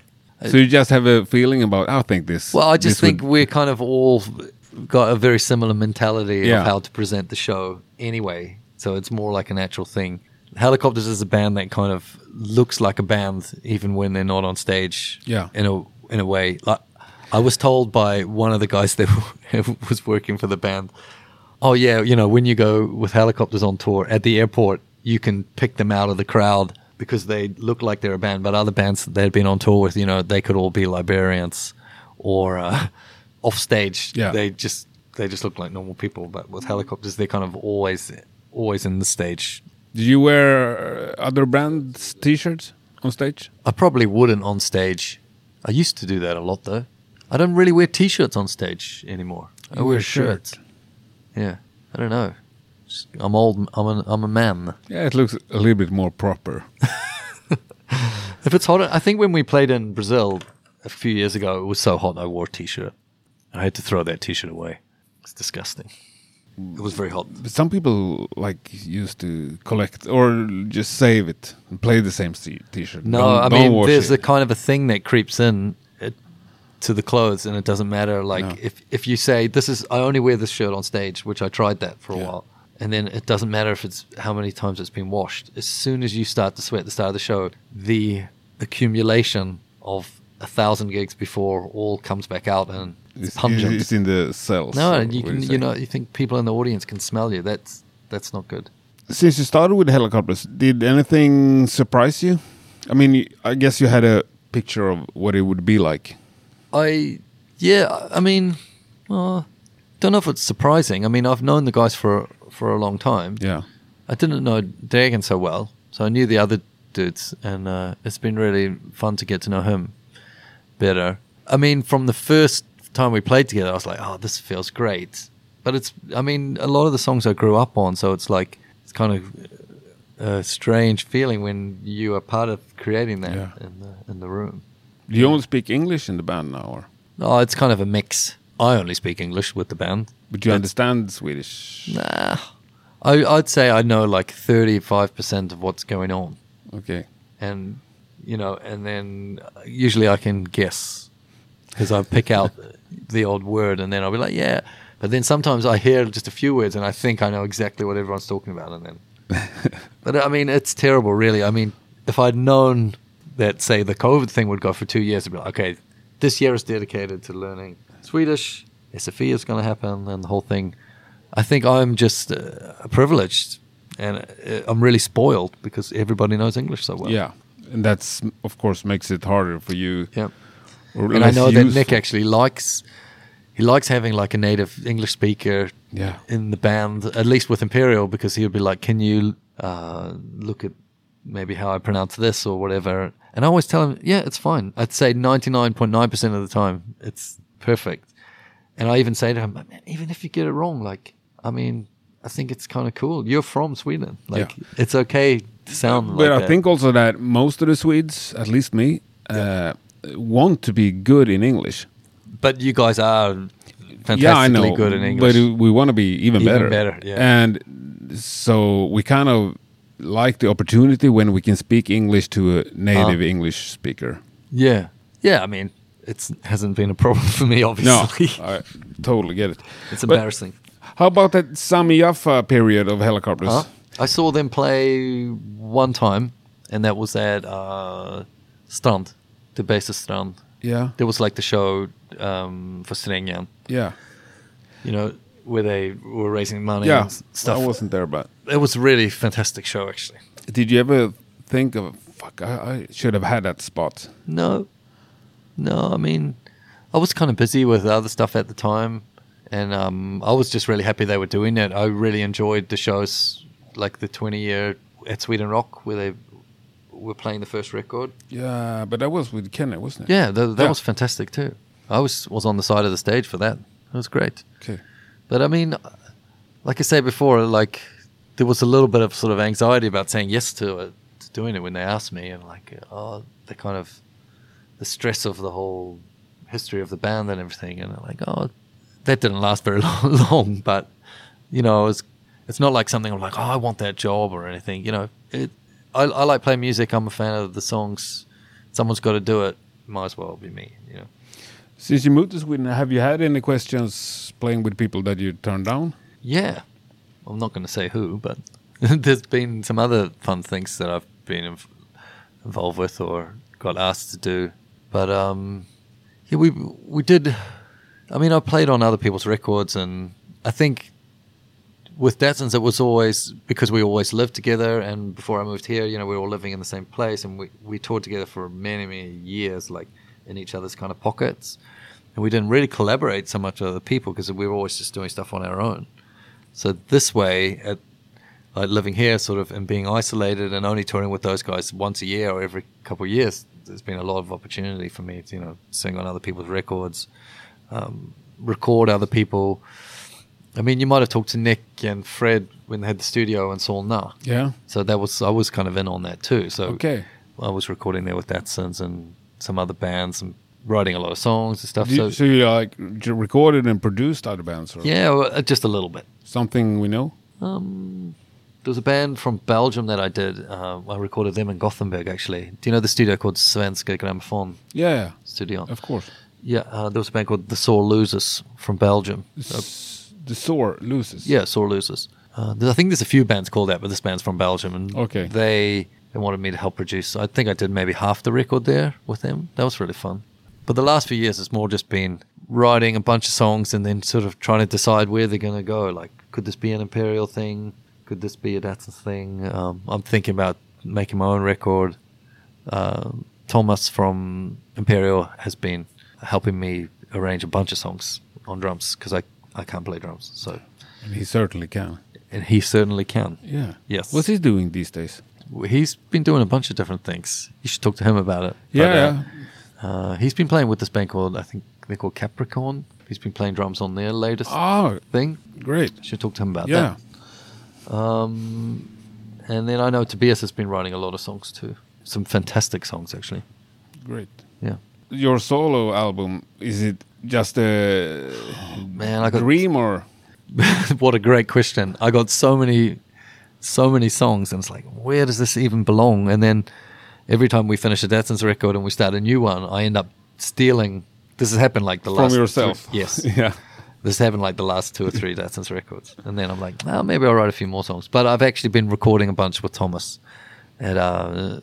so you just have a feeling about? I think this. Well, I just think would- we're kind of all got a very similar mentality Yeah. of how to present the show anyway. So it's more like a natural thing. Hellacopters is a band that kind of looks like a band even when they're not on stage. Yeah. In a in a way. Like I was told by one of the guys that was working for the band, "Oh yeah, you know, when you go with Hellacopters on tour at the airport, you can pick them out of the crowd because they look like they're a band, but other bands that they'd been on tour with, you know, they could all be librarians or uh, off stage. Yeah. They just they just look like normal people, but with Hellacopters, they're kind of always always in the stage. Did you wear uh, other brands' T-shirts on stage? I probably wouldn't on stage. I used to do that a lot though. I don't really wear t-shirts on stage anymore. I You wear wear shirt. shirts. Yeah, I don't know. I'm old. I'm a, I'm a man. Yeah, it looks a little bit more proper. If it's hot, I think when we played in Brazil a few years ago, it was so hot I wore a t-shirt. I had to throw that t-shirt away. It's disgusting. It was very hot. But some people like used to collect or just save it and play the same t- T-shirt. No, Don't- I don't mean, there's it. a kind of a thing that creeps in uh, to the clothes, and it doesn't matter. Like No. if if you say this is, I only wear this shirt on stage, which I tried that for a Yeah. while, and then it doesn't matter if it's how many times it's been washed. As soon as you start to sweat at the start of the show, the accumulation of a thousand gigs before all comes back out and it's, It's, pungent. it's in the cells. no, and you can, say. you know, you think people in the audience can smell you. That's that's not good. Since you started with Hellacopters, did anything surprise you? I mean, I guess you had a picture of what it would be like. I yeah, I mean, uh, don't know if it's surprising. I mean, I've known the guys for for a long time. Yeah. I didn't know Dregen so well, so I knew the other dudes, and uh, it's been really fun to get to know him better. I mean, from the first time we played together, I was like, "Oh, this feels great." But it's, I mean, a lot of the songs I grew up on, so it's like it's kind of a strange feeling when you are part of creating that Yeah. in the in the room. Do you only speak English in the band now, or Oh, it's kind of a mix. I only speak English with the band. but you understand Swedish? Nah. I, I'd say I know like 35% of what's going on. Okay. And, you know, and then uh, usually I can guess because I pick out the odd word and then I'll be like, yeah. But then sometimes I hear just a few words and I think I know exactly what everyone's talking about. And then, but uh, I mean, it's terrible, really. I mean, if I'd known that, say, the COVID thing would go for two years, I'd be like, okay, this year is dedicated to learning Swedish. SFI is going to happen and the whole thing. I think I'm just uh, privileged and uh, I'm really spoiled because everybody knows English so well. Yeah, and that's of course makes it harder for you. Yeah. And I know that. Nick actually likes he likes having like a native English speaker Yeah. in the band, at least with Imperial, because he would be like, "Can you uh, look at maybe how I pronounce this or whatever?" And I always tell him, "Yeah, it's fine." I'd say ninety nine point nine percent of the time, it's perfect. And I even say to him, "Man, even if you get it wrong, like, I mean, I think it's kind of cool. You're from Sweden, like, it's okay to sound But like I that." think also that most of the Swedes, at least me, uh, want to be good in English. but you guys are fantastically yeah, I know. good in English. But we want to be even, Even better. better, yeah. And so we kind of like the opportunity when we can speak English to a native Uh. English speaker. Yeah, yeah. I mean, it hasn't been a problem for me. obviously. No, I totally get it. it's But embarrassing. How about that Sami Yaffa period of Hellacopters? I saw them play one time, and that was at uh, Strand, the basis Strand. Yeah, There was like the show um, for Strängen, yeah, you know, where they were raising money yeah. stuff. I wasn't there, but It was a really fantastic show, actually. did you ever think of fuck? I, I should have had that spot. No, no. I mean, I was kind of busy with other stuff at the time, and um, I was just really happy they were doing it. I really enjoyed the shows, like the 20 year at Sweden Rock, where they were playing the first record. Yeah, but that was with Kenneth, wasn't it? Yeah, th- that Yeah. was fantastic too. I was was on the side of the stage for that. It was great. Okay. But I mean, like I said before, like there was a little bit of sort of anxiety about saying yes to it, to doing it when they asked me, and like, oh, the kind of the stress of the whole history of the band and everything, and I'm like, oh, that didn't last very long. but you know, it's it's not like something I'm like, oh, I want that job or anything. You know, it. I, I like playing music. I'm a fan of the songs. Someone's got to do it. Might as well be me. You know. Since you moved to Sweden, have you had any questions playing with people that you turned down? Yeah. I'm not going to say who, but there's been some other fun things that I've been inv- involved with or got asked to do. But um, yeah, we we did. I mean, I played on other people's records, and I think with Datsuns it was always because we always lived together. And before I moved here, you know, we were all living in the same place, and we we toured together for many many years, like in each other's kind of pockets. And we didn't really collaborate so much with other people because we were always just doing stuff on our own. So this way, at, like living here, sort of, and being isolated and only touring with those guys once a year or every couple of years, there's been a lot of opportunity for me to, you know, sing on other people's records, um, record other people. I mean, you might have talked to Nick and Fred when they had the studio and in Solna. Yeah. So that was I was kind of in on that too. So Okay. I was recording there with Datsuns and some other bands and writing a lot of songs and stuff. You- so so you like recorded and produced other bands, or yeah, well, uh, just a little bit. something we know? Um, there was a band from Belgium that I did. Uh, I recorded them in Gothenburg, actually. Do you know the studio called Svenska Gramophone Yeah, yeah, Studio? of course. Yeah, uh, there was a band called The Sore Losers from Belgium. Uh, S- the sore Losers? yeah, Sore Losers. Uh, I think there's a few bands called that, but this band's from Belgium, and Okay. they they wanted me to help produce. I think I did maybe half the record there with them. That was really fun. But the last few years, it's more just been writing a bunch of songs and then sort of trying to decide where they're going to go. Like, could this be an Imperial thing? Could this be a Datsun thing? Um, I'm thinking about making my own record. Uh, Thomas from Imperial has been helping me arrange a bunch of songs on drums because I, I can't play drums. So, And he certainly can. and he certainly can. Yeah. Yes. What's he doing these days? He's been doing a bunch of different things. You should talk to him about it. Yeah, But, uh, uh, he's been playing with this band called I think they're called Capricorn. He's been playing drums on their latest Oh, thing. great. Should talk to him about Yeah. that. Um, and then I know Tobias has been writing a lot of songs too. Some fantastic songs actually. Great. Yeah. Your solo album, is it just a Man, I got dream or? what a great question. I got so many, so many songs, and it's like, where does this even belong? And then every time we finish a Datsuns record and we start a new one, I end up stealing. This has happened like the From last from yourself. three- yes, yeah. This happened like the last two or three Datsuns records, and then I'm like, well, maybe I'll write a few more songs. But I've actually been recording a bunch with Thomas at uh,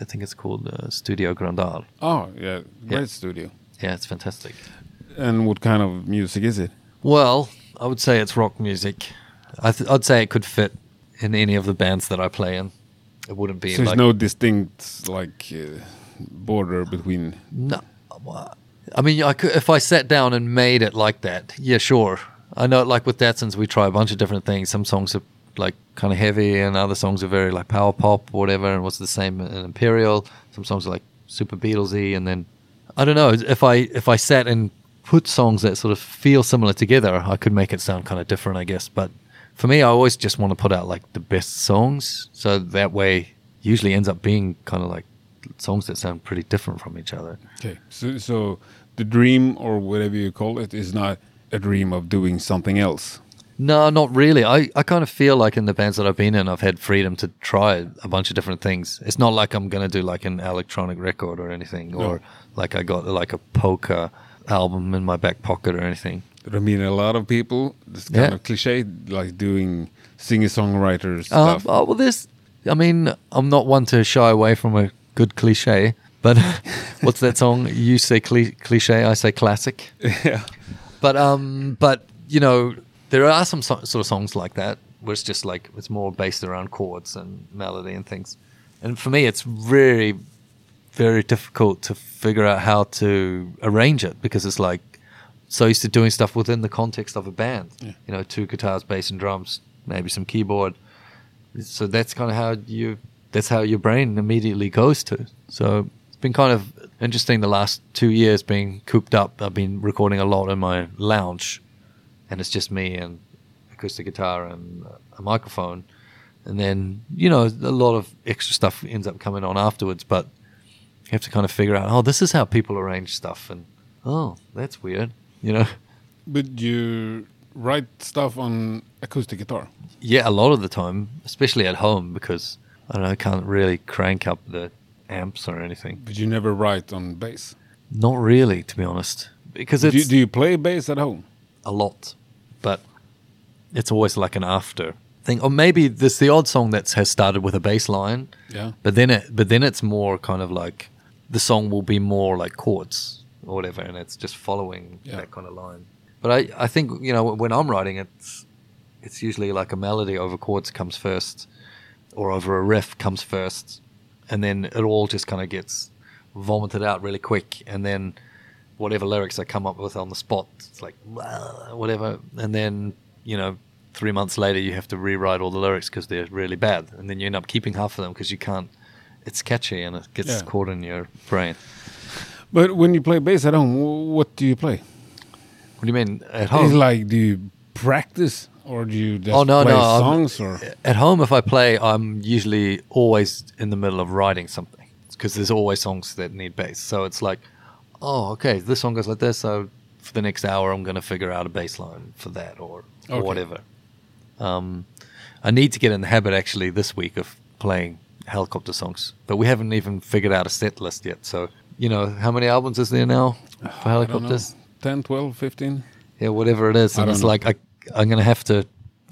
I think it's called uh, Studio Grandal. Oh, yeah. Great Yeah. studio. Yeah, it's fantastic. And what kind of music is it? Well, I would say it's rock music. I th- I'd say it could fit in any of the bands that I play in. It wouldn't be So there's like no distinct like uh, border between. no. I mean, I could, if I sat down and made it like that, yeah, sure. I know, like with Datsuns, we try a bunch of different things. Some songs are like kind of heavy, and other songs are very like power pop or whatever. And what's the same in Imperial? Some songs are like super Beatlesy, and then I don't know if I if I sat and put songs that sort of feel similar together, I could make it sound kind of different, I guess. But for me, I always just want to put out like the best songs, so that way usually ends up being kind of like songs that sound pretty different from each other. Okay. So, so the dream or whatever you call it is not a dream of doing something else. No, not really. I, I kind of feel like in the bands that I've been in, I've had freedom to try a bunch of different things. It's not like I'm going to do like an electronic record or anything, or like I got like a polka album in my back pocket or anything. I mean, a lot of people, this kind Yeah. of cliche, like doing singer-songwriter Um, oh, well, this, I mean, I'm not one to shy away from a good cliche, but what's that song? You say cli- cliche, I say classic. yeah. But um, but you know, there are some so- sort of songs like that where it's just like it's more based around chords and melody and things. And for me, it's really very difficult to figure out how to arrange it because it's like so used to doing stuff within the context of a band. Yeah. You know, two guitars, bass, and drums, maybe some keyboard. So that's kind of how you. That's how your brain immediately goes to. So it's been kind of interesting the last two years being cooped up. I've been recording a lot in my lounge, and it's just me and acoustic guitar and a microphone, and then you know a lot of extra stuff ends up coming on afterwards. But you have to kind of figure out, oh, this is how people arrange stuff, and oh, that's weird, you know. But you write stuff on acoustic guitar. Yeah, a lot of the time, especially at home, because I don't know, I can't really crank up the amps or anything. But you never write on bass. Not really, to be honest, because Do you, do you play bass at home? a lot, but it's always like an after thing. Or maybe there's the odd song that has started with a bass line, Yeah. but then it, but then it's more kind of like the song will be more like chords or whatever, and it's just following Yeah. that kind of line. But I, I think you know when I'm writing it's it's usually like a melody over chords comes first, or over a riff comes first, and then it all just kind of gets vomited out really quick, and then whatever lyrics I come up with on the spot, it's like whatever, and then you know three months later you have to rewrite all the lyrics because they're really bad, and then you end up keeping half of them because you can't. It's catchy and it gets Yeah. caught in your brain. But when you play bass at home, what do you play? What do you mean at It's home? like, do you practice or do you just Oh, no, play no, I'm- or At home, if I play, I'm usually always in the middle of writing something because there's always songs that need bass. So it's like, oh, okay, this song goes like this. So for the next hour, I'm going to figure out a bass line for that or, or Okay. whatever. Um, I need to get in the habit actually this week of playing Hellacopters songs, but we haven't even figured out a set list yet. So, you know, how many albums is there now for I don't know, Hellacopters? 10, 12, 15? Yeah, whatever it is, and it's know. like I, I'm gonna have to,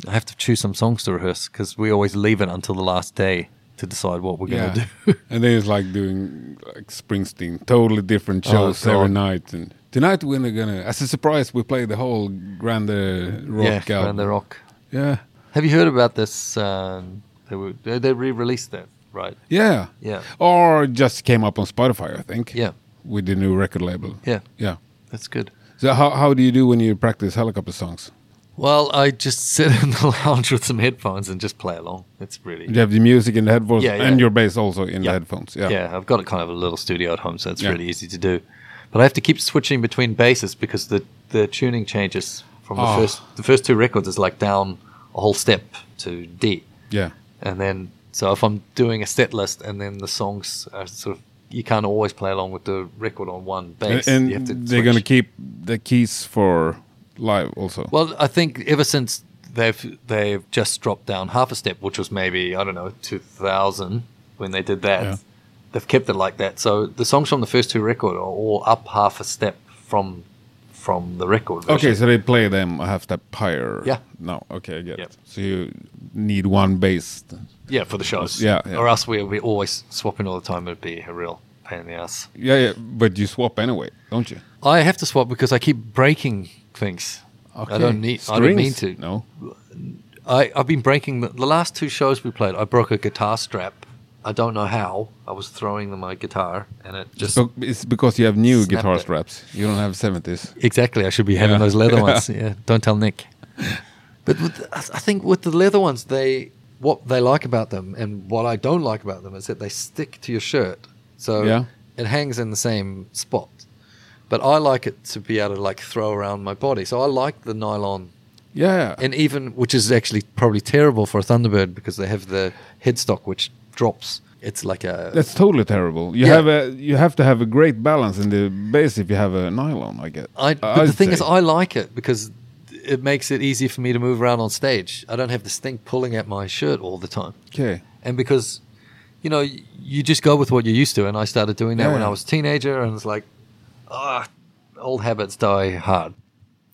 I have to choose some songs to rehearse because we always leave it until the last day to decide what we're Yeah. gonna do. and then it's like doing like Springsteen, totally different Oh, shows every night. And tonight we're gonna, as a surprise, we play the whole Grande Rock yeah, album. Grand the Rock. Yeah, Have you heard about this? Um, they, were, they, they re-released that, right? yeah, Yeah, Or just came up on Spotify, I think. yeah, with the new record label. yeah. Yeah. That's good. So how how do you do when you practice Hellacopters songs? Well, I just sit in the lounge with some headphones and just play along. It's really You have the music in the headphones Yeah, yeah. and your bass also in the headphones. Yeah. Yeah, I've got a kind of a little studio at home, so it's Yeah. really easy to do. But I have to keep switching between basses because the the tuning changes from the Oh. first the first two records is like down a whole step to D, Yeah. and then so if I'm doing a set list and then the songs are sort of you can't always play along with the record on one bass. And, you have to they're gonna keep the keys for live also. Well, I think ever since they've they've just dropped down half a step, which was maybe I don't know 2000 when they did that. Yeah. They've kept it like that. So the songs from the first two record are all up half a step from from the record. Version. okay, so they play them a half step higher. Yeah. No. Okay, I get Yep. it. So you need one bass. yeah, for the shows. Yeah, yeah. Or else we we always swapping all the time. It'd be a real pain in the ass. Yeah, yeah. But you swap anyway, don't you? I have to swap because I keep breaking things. I don't need. I don't mean to. No. I, I've been breaking the, the last two shows we played. I broke a guitar strap. I don't know how. I was throwing my guitar and it just So it's because you have new guitar it. straps. You don't have seventies. exactly. I should be having Yeah. those leather ones. Yeah, don't tell Nick. But with, I I think with the leather ones, they what they like about them and what I don't like about them is that they stick to your shirt, so Yeah. it hangs in the same spot. But I like it to be able to like throw around my body, so I like the nylon Yeah. and even which is actually probably terrible for a Thunderbird because they have the headstock which drops. It's like a That's totally terrible. You Yeah. have a you have to have a great balance in the base if you have a nylon. I guess. I, but the I'd thing is. I like it because it makes it easy for me to move around on stage. I don't have this thing pulling at my shirt all the time. Okay. and because you know you just go with what you're used to and i started doing that when i was a teenager and it's like ah old habits die hard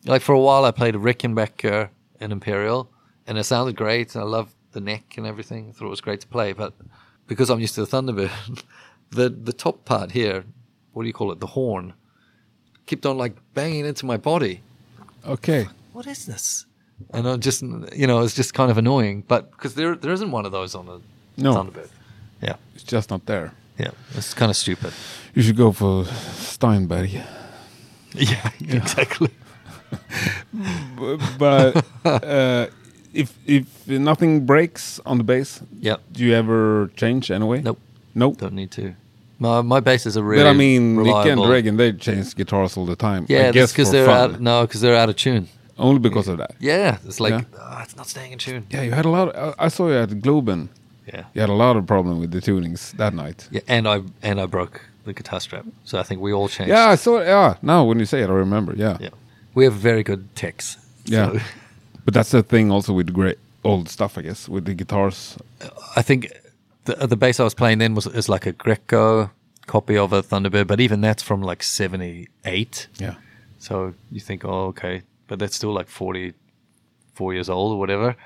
like for a while i played rickenbacker in imperial and it sounded great i loved the neck and everything thought it was great to play but because i'm used to the thunderbird the the top part here what do you call it the horn kept on like banging into my body Okay. what is this? And I just, you know, it's just kind of annoying, but because there there isn't one of those on a No. Thunderbird. Yeah, It's just not there. yeah, it's kind of stupid. You should go for Steinberg. Yeah, exactly. But uh, if if nothing breaks on the bass, Yeah, do you ever change anyway? nope, Nope. don't need to. My my basses are really. but I mean, Nick and reliable. Dregen, they change guitars all the time. Yeah, I guess because they're fun. out. No, because they're out of tune. Only because of that. Yeah, it's like Yeah. ah, it's not staying in tune. Yeah, you had a lot. I I saw you at Globen. Yeah, You had a lot of problem with the tunings that night. yeah, and I and I broke the guitar strap, so I think we all changed. Yeah, I saw. Yeah, now when you say it, I remember. Yeah, yeah. We have very good techs. Yeah. so- but that's the thing also with the great old stuff, I guess, with the guitars. I think the the bass I was playing then was is like a Greco copy of a Thunderbird, but even that's from like '78. Yeah, So you think, oh, okay, but that's still like 44 years old or whatever.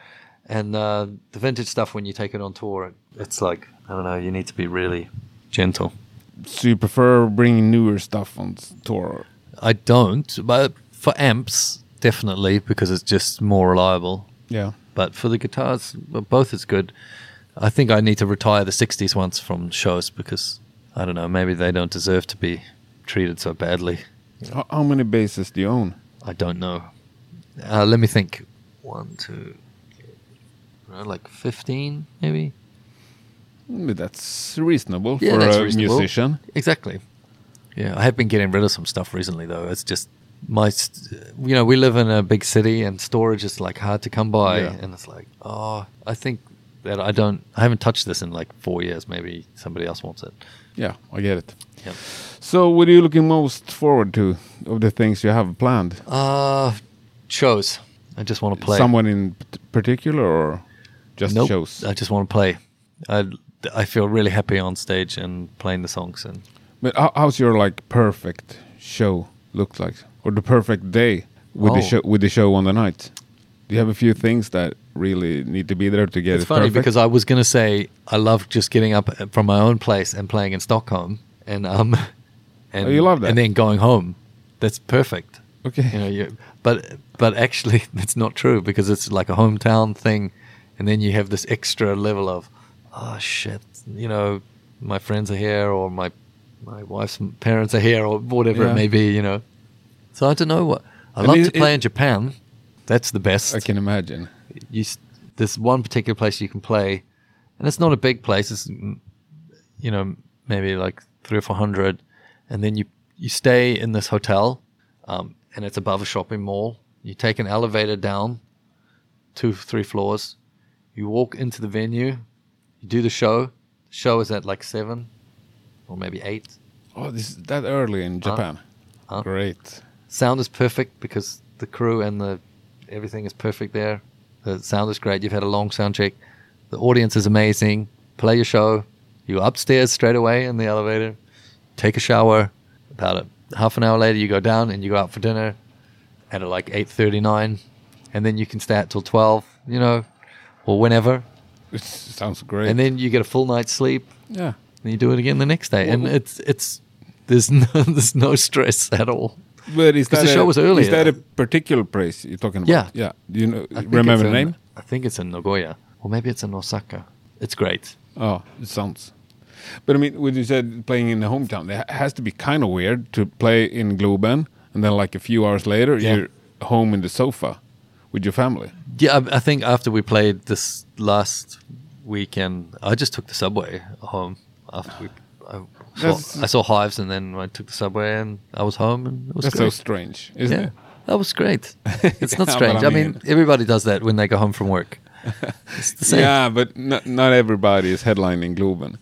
And uh, the vintage stuff, when you take it on tour, it's like I don't know, you need to be really gentle. So you prefer bringing newer stuff on tour? I don't, but for amps, definitely because it's just more reliable. Yeah, But for the guitars, both is good. I think I need to retire the '60s ones from shows because I don't know, maybe they don't deserve to be treated so badly. how, many basses do you own? I don't know. Uh, let me think. One, two, like fifteen, maybe. That's reasonable Yeah, for that's a reasonable. musician. Exactly. Yeah, I have been getting rid of some stuff recently, though. It's just my, you know, we live in a big city, and storage is like hard to come by, Yeah. and it's like, oh, I think that I don't, I haven't touched this in like four years. Maybe somebody else wants it. Yeah, I get it. Yep. So, what are you looking most forward to of the things you have planned? Uh shows. I just want to play. Someone in particular, or just Nope, shows? I just want to play. I I feel really happy on stage and playing the songs and But how, how's your like perfect show look like, or the perfect day with the Oh. show with the show on the night? Do you have a few things that really need to be there to get it's it funny perfect? because I was gonna say I love just getting up from my own place and playing in Stockholm and um and Oh, you love that? and then going home. That's perfect. okay, You know, you but but actually that's not true because it's like a hometown thing, and then you have this extra level of oh shit, you know, my friends are here or my my wife's parents are here or whatever Yeah. it may be. You know, so I don't know what I And love it- to play it- in Japan. That's the best I can imagine. you there's one particular place you can play, and it's not a big place. It's mm, you know maybe like three or four hundred, and then you you stay in this hotel, um, and it's above a shopping mall. You take an elevator down, two three floors. You walk into the venue, you do the show. The show is at like seven, or maybe eight. Oh, this is that early in Japan. Huh? Great. sound is perfect because the crew and the everything is perfect there. The sound is great. You've had a long sound check. The audience is amazing. Play your show. You go upstairs straight away in the elevator. Take a shower. About a half an hour later, you go down and you go out for dinner at like eight thirty nine, and then you can stay out till twelve. You know, or whenever, It sounds great. and then you get a full night's sleep. yeah. And you do it again the next day, and it's it's there's no there's no stress at all. But is that the show a, was earlier. Is that a particular place you're talking about? Yeah. Yeah. Do you know? Remember the in- name? I think it's in Nagoya, or maybe it's in Osaka. It's great. Oh, it sounds. But I mean, when you said playing in the hometown, it has to be kind of weird to play in Globen and then like a few hours later Yeah. you're home in the sofa with your family. Yeah, I, I think after we played this last weekend, I just took the subway home. After we, I saw, I saw Hives, and then I took the subway, and I was home, and it was That's so strange, isn't yeah, it? that was great. It's not strange. I I mean, everybody does that when they go home from work. It's the same, Yeah, but not, not everybody is headlining Globen.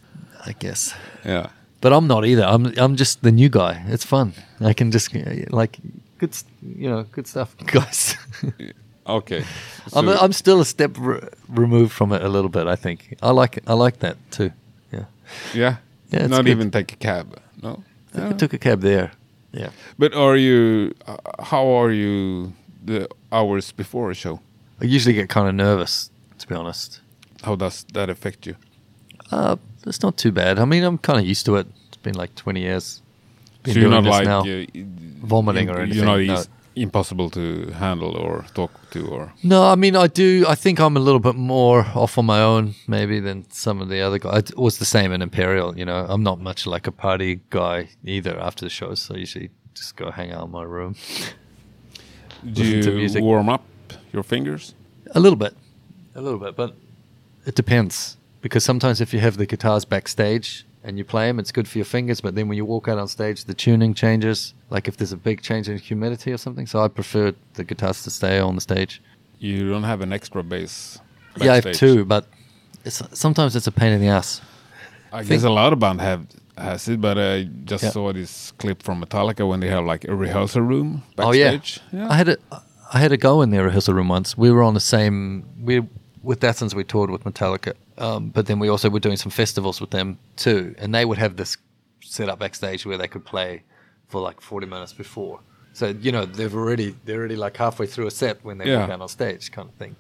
I guess. Yeah. But I'm not either. I'm I'm just the new guy. It's fun. I can just like good, you know, good stuff, guys. Okay. I'm, I'm still a step re- removed from it a little bit. I think I like it. I like that too. Yeah, yeah. Yeah, Not good. even take a cab. No. I think I took a cab there. Yeah. But are you? Uh, how are you? The hours before a show. I usually get kind of nervous, to be honest. How does that affect you? Uh, it's not too bad. I mean, I'm kind of used to it. It's been like 20 years. Been so you're doing not this like now. uh, Vomiting or You're not anything, no. Impossible to handle or talk to or. No, I mean, I do. I think I'm a little bit more off on my own, maybe, than some of the other guys. It was the same in Imperial, you know. I'm not much like a party guy either after the shows, so I usually just go hang out in my room. Do you warm up your fingers? A little bit, a little bit, but it depends because sometimes if you have the guitars backstage and you play them, it's good for your fingers. But then when you walk out on stage, the tuning changes. Like if there's a big change in humidity or something, so I prefer the guitars to stay on the stage. You don't have an extra bass. Yeah, I have two, but it's, sometimes it's a pain in the ass. I think- guess a lot of band have has it, but I just Yeah. saw this clip from Metallica when they have like a rehearsal room backstage. Oh yeah. backstage. I had a I had a go in their rehearsal room once. We were on the same we with Datsuns we toured with Metallica, um, but then we also were doing some festivals with them too, and they would have this set up backstage where they could play for like forty minutes before. So you know they've already they're already like halfway through a set when they Yeah. walk out on stage, kind of thing.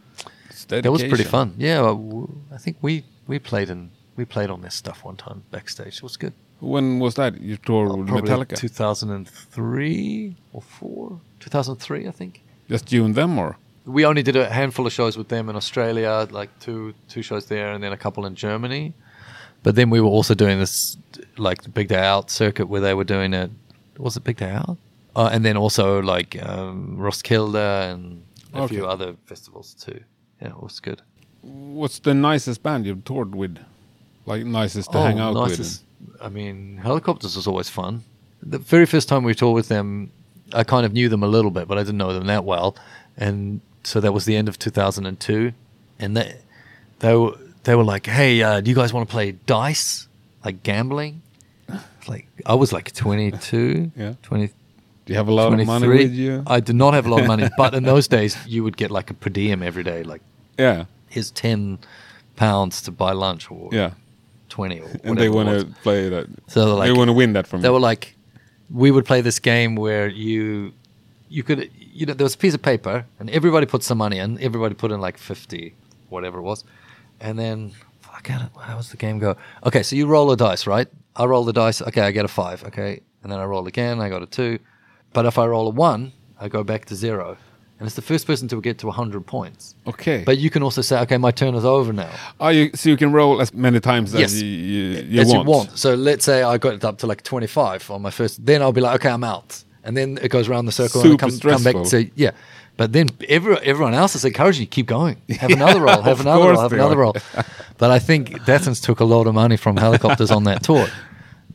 That was pretty fun. Yeah, well, I think we we played in we played on their stuff one time backstage. It was good. When was that? You toured with Probably Metallica? 2003 or four. 2003, I think. Just you and them, or we only did a handful of shows with them in Australia, like two two shows there, and then a couple in Germany. But then we were also doing this, like the Big Day Out circuit, where they were doing it. Was it Big Day Out? Uh, and then also like um, Roskilde and a Okay. few other festivals too. Yeah, it was good. what's the nicest band you've toured with? Like nicest to hang out Oh, nicest- I mean, Hellacopters was always fun. The very first time we toured with them, I kind of knew them a little bit, but I didn't know them that well. And so that was the end of 2002, and they they were they were like, "Hey, uh, do you guys want to play dice, like gambling?" Like I was like 22, Yeah. 20, with? Do you have a lot of money with you? I did not have a lot of money, but in those days you would get like a per diem every day, like yeah, here's 10 pounds to buy lunch or yeah. 20 or And they want to play that. So they're they want to win that from they you. were like we would play this game where you you could you know there was a piece of paper and everybody put some money in everybody put in like 50 whatever it was and then fuck did- how was the game go okay so you roll a dice right i roll the dice okay i get a five okay and then i roll again i got a two but if i roll a one i go back to zero and it's the first person to get to 100 points okay. but you can also say okay my turn is over now oh, you, so you can roll as many times Yes. as you, you, you as want. you want. So let's say I got it up to like 25 on my first, then I'll be like, okay, I'm out. And then it goes around the circle and I Super come, back to, yeah. But then every, everyone else is encouraging you, keep going. Have another roll, have another roll, have another roll. But I think Datsuns took a lot of money from Hellacopters on that tour.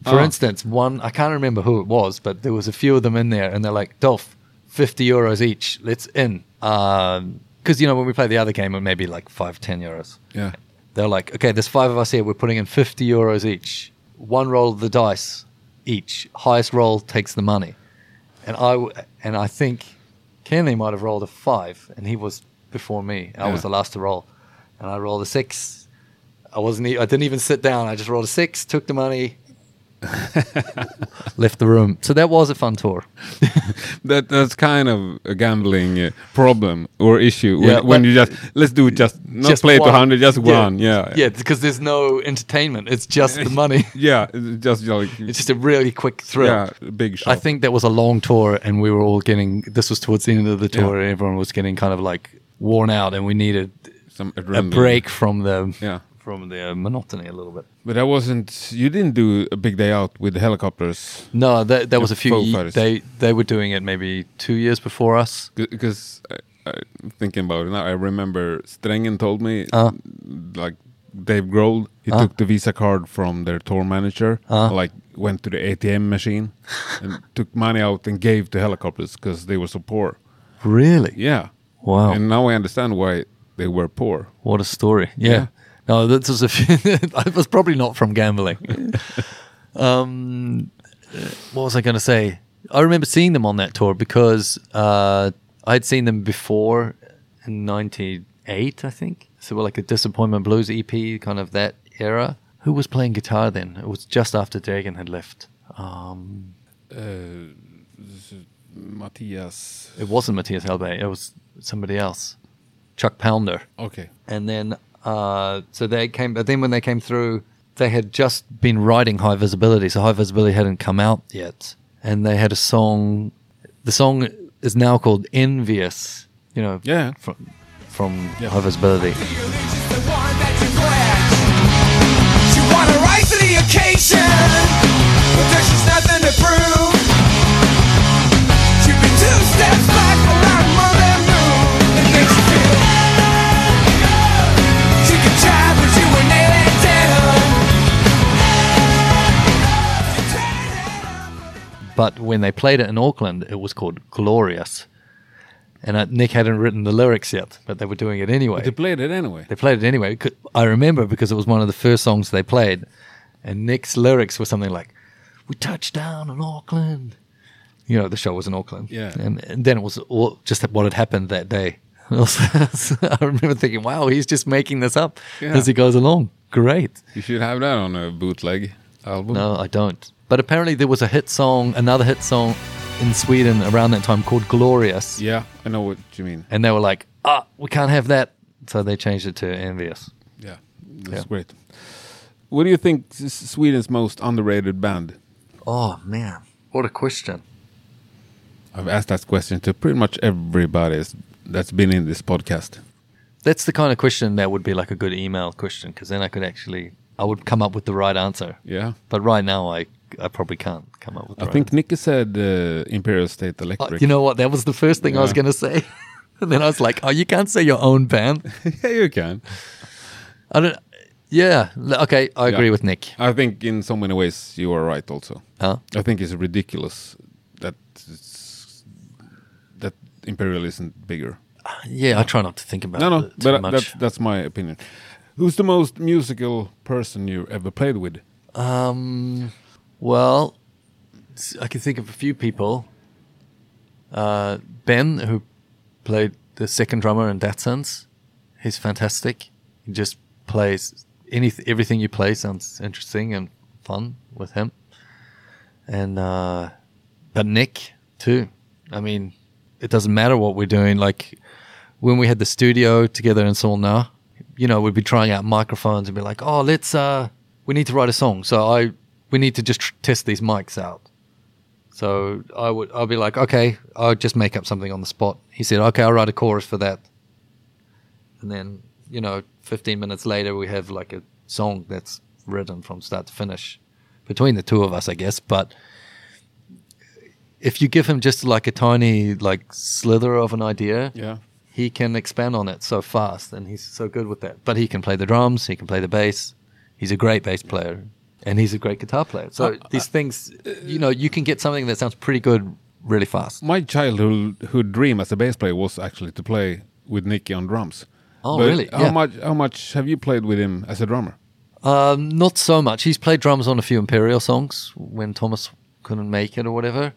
For Oh. instance, one, I can't remember who it was, but there was a few of them in there and they're like, Dolph, 50 euros each, let's in. Um, because, you know, when we play the other game, it may be like five, 10 euros Yeah. they're like, okay, there's five of us here. We're putting in 50 euros each. One roll of the dice each. Highest roll takes the money. And I w- and I think Kenley might have rolled a five, and he was before me. I Yeah. was the last to roll, and I rolled a six. I wasn't. e- I didn't even sit down. I just rolled a six, took the money, left the room. So that was a fun tour. That that's kind of a gambling uh, problem or issue when, Yeah, when you just let's do it just not Just play to hundred just one yeah yeah, because there's no entertainment. It's just the money. yeah it's just like It's just a really quick thrill. yeah big shot I think that was a long tour, and we were all getting. This was towards the end of the tour, Yeah. and everyone was getting kind of like worn out, and we needed some a break from the yeah from the uh, monotony a little bit. but that wasn't you didn't do a big day out with the Hellacopters No, that that was a Foo. Fighters. they they were doing it maybe two years before us. because I'm thinking about it now I remember Strängen told me Uh. like Dave Grohl he Uh. took the Visa card from their tour manager Uh. like went to the ATM machine and took money out and gave to Hellacopters because they were so poor Really? yeah Wow. and now I understand why they were poor What a story. Yeah. Yeah. No, this was a few, it was probably not from gambling. um, what was I going to say? I remember seeing them on that tour because uh, I'd seen them before in '98, I think. So we're like a Disappointment Blues EP, kind of that era. Who was playing guitar then? It was just after Dregen had left. Um, Uh, Matthias. it wasn't Matthias Hellberg. It was somebody else, Chuck Pounder. Okay. and then uh, so they came but then when they came through they had just been writing high visibility so high visibility hadn't come out yet and they had a song the song is now called envious you know Yeah. from, from Yeah. high visibility the one that you quit. She wanna rise to the occasion, but there's just nothing to prove. But when they played it in auckland it was called glorious and uh, nick hadn't written the lyrics yet but they were doing it anyway But they played it anyway. They played it anyway. I remember because it was one of the first songs they played, and Nick's lyrics were something like, "We touched down in Auckland." You know, the show was in Auckland. Yeah. and, and then it was all just what had happened that day. I remember thinking, "Wow, he's just making this up Yeah. as he goes along." Great. You should have that on a bootleg album. No, I don't. But apparently, there was a hit song, another hit song in Sweden around that time called "Glorious," Yeah, I know what you mean. and they were like, "Ah, we can't have that," so they changed it to "Envious." Yeah, that's Yeah. great. What do you think is Sweden's most underrated band? Oh man, what a question. I've asked that question to pretty much everybody that's- that's been in this podcast. That's the kind of question that would be like a good email question because then I could actually I would come up with the right answer. Yeah, But right now I I probably can't come up with. I right think Nicky said uh, Imperial State answer. Electric. Uh, you know what? That was the first thing I was going to say, and then I was like, "Oh, you can't say your own band." yeah, you can. I don't. Yeah. Okay. I agree Yeah. with Nick. I think in so many ways you are right. Also, Huh? I think it's ridiculous that it's, that Imperial isn't bigger. Yeah. I try not to think about No, no, it too but much. that's that's my opinion. Who's the most musical person you ever played with? Um, well, I can think of a few people. Uh, ben, who played the second drummer in Datsuns, he's fantastic. He just plays any everything you play sounds interesting and fun with him. And uh, but Nick too. I mean, it doesn't matter what we're doing. Like when we had the studio together in Solna, you know, we'd be trying out microphones and be like, "Oh, let's uh, we need to write a song." So I we need to just tr- test these mics out. So I would I'll be like, "Okay, I'll just make up something on the spot." He said, "Okay, I'll write a chorus for that." And then, you know, 15 minutes later we have like a song that's written from start to finish between the two of us, I guess, but if you give him just like a tiny like slither of an idea, Yeah, he can expand on it so fast and he's so good with that but he can play the drums he can play the bass he's a great bass player and he's a great guitar player so Uh, these things you know you can get something that sounds pretty good really fast my childhood dream as a bass player was actually to play with Nicky on drums. Oh, But really? How Yeah. much? How much have you played with him as a drummer? um, not so much he's played drums on a few imperial songs when thomas couldn't make it or whatever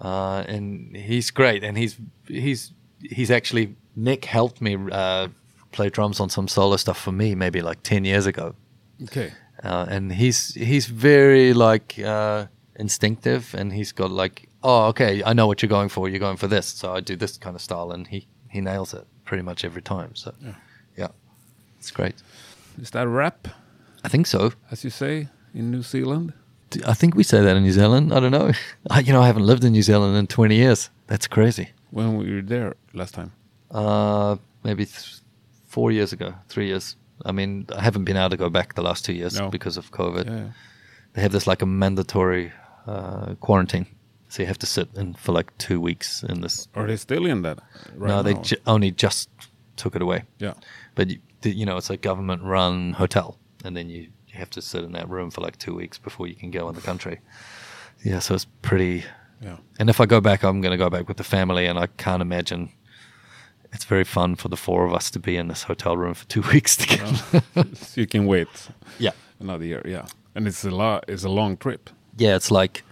uh, and he's great and he's he's he's actually nick helped me uh, play drums on some solo stuff for me maybe like 10 years ago Okay. Uh, and he's he's very like uh, instinctive, and he's got like, oh, okay, I know what you're going for. You're going for this, so I do this kind of style, and he he nails it pretty much every time. So Yeah. yeah, it's great. Is that a wrap, I think so. as you say in New Zealand? I think we say that in New Zealand. I don't know. I, you know, I haven't lived in New Zealand in 20 years. That's crazy. When we were there last time. Uh, maybe th- four years ago, three years. I mean, I haven't been able to go back the last two years No. because of COVID. Yeah. they have this like a mandatory uh, quarantine. So you have to sit in for like two weeks in this. Are they still in that? Right no, they ju- only just took it away. yeah. But you, you know, it's a government-run hotel, and then you, you have to sit in that room for like two weeks before you can go in the country. Yeah, so it's pretty. Yeah. And if I go back, I'm going to go back with the family, and I can't imagine. It's very fun for the four of us to be in this hotel room for two weeks together. so you can wait yeah. another year. Yeah. And it's a lot. It's a long trip. yeah, it's like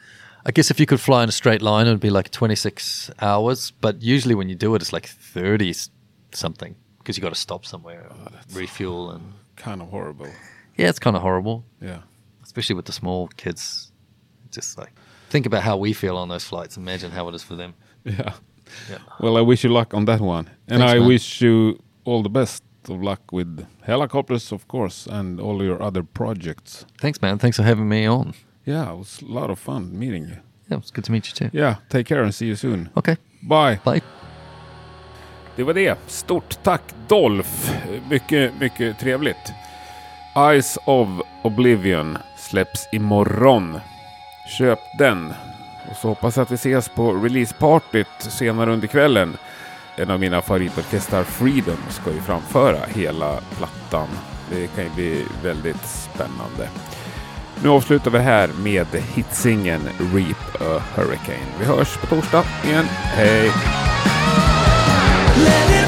I guess if you could fly in a straight line, it would be like 26 hours. But usually when you do it, it's like 30 something because you got to stop somewhere, and oh, refuel, and Kind of horrible. yeah, it's kind of horrible, Yeah. especially with the small kids. Just like think about how we feel on those flights. Imagine how it is for them. Yeah. Yeah. Well, I wish you luck on that one. And Thanks, I man. wish you all the best of luck with Hellacopters, of course, and all your other projects. Thanks, man. Thanks for having me on. Yeah, it was a lot of fun meeting you. Yeah, it was good to meet you too. Yeah, take care and see you soon. Okay, Bye! bye. Det var det. Stort tack Dolph. Mycket, mycket trevligt. Eyes of Oblivion släpps imorgon. Köp den. Och så hoppas jag att vi ses på releasepartyt senare under kvällen. En av mina favoritorkestrar, Freedom, ska ju framföra hela plattan. Det kan ju bli väldigt spännande. Nu avslutar vi här med hitsingen Reap a Hurricane. Vi hörs på torsdag igen. Hej! Let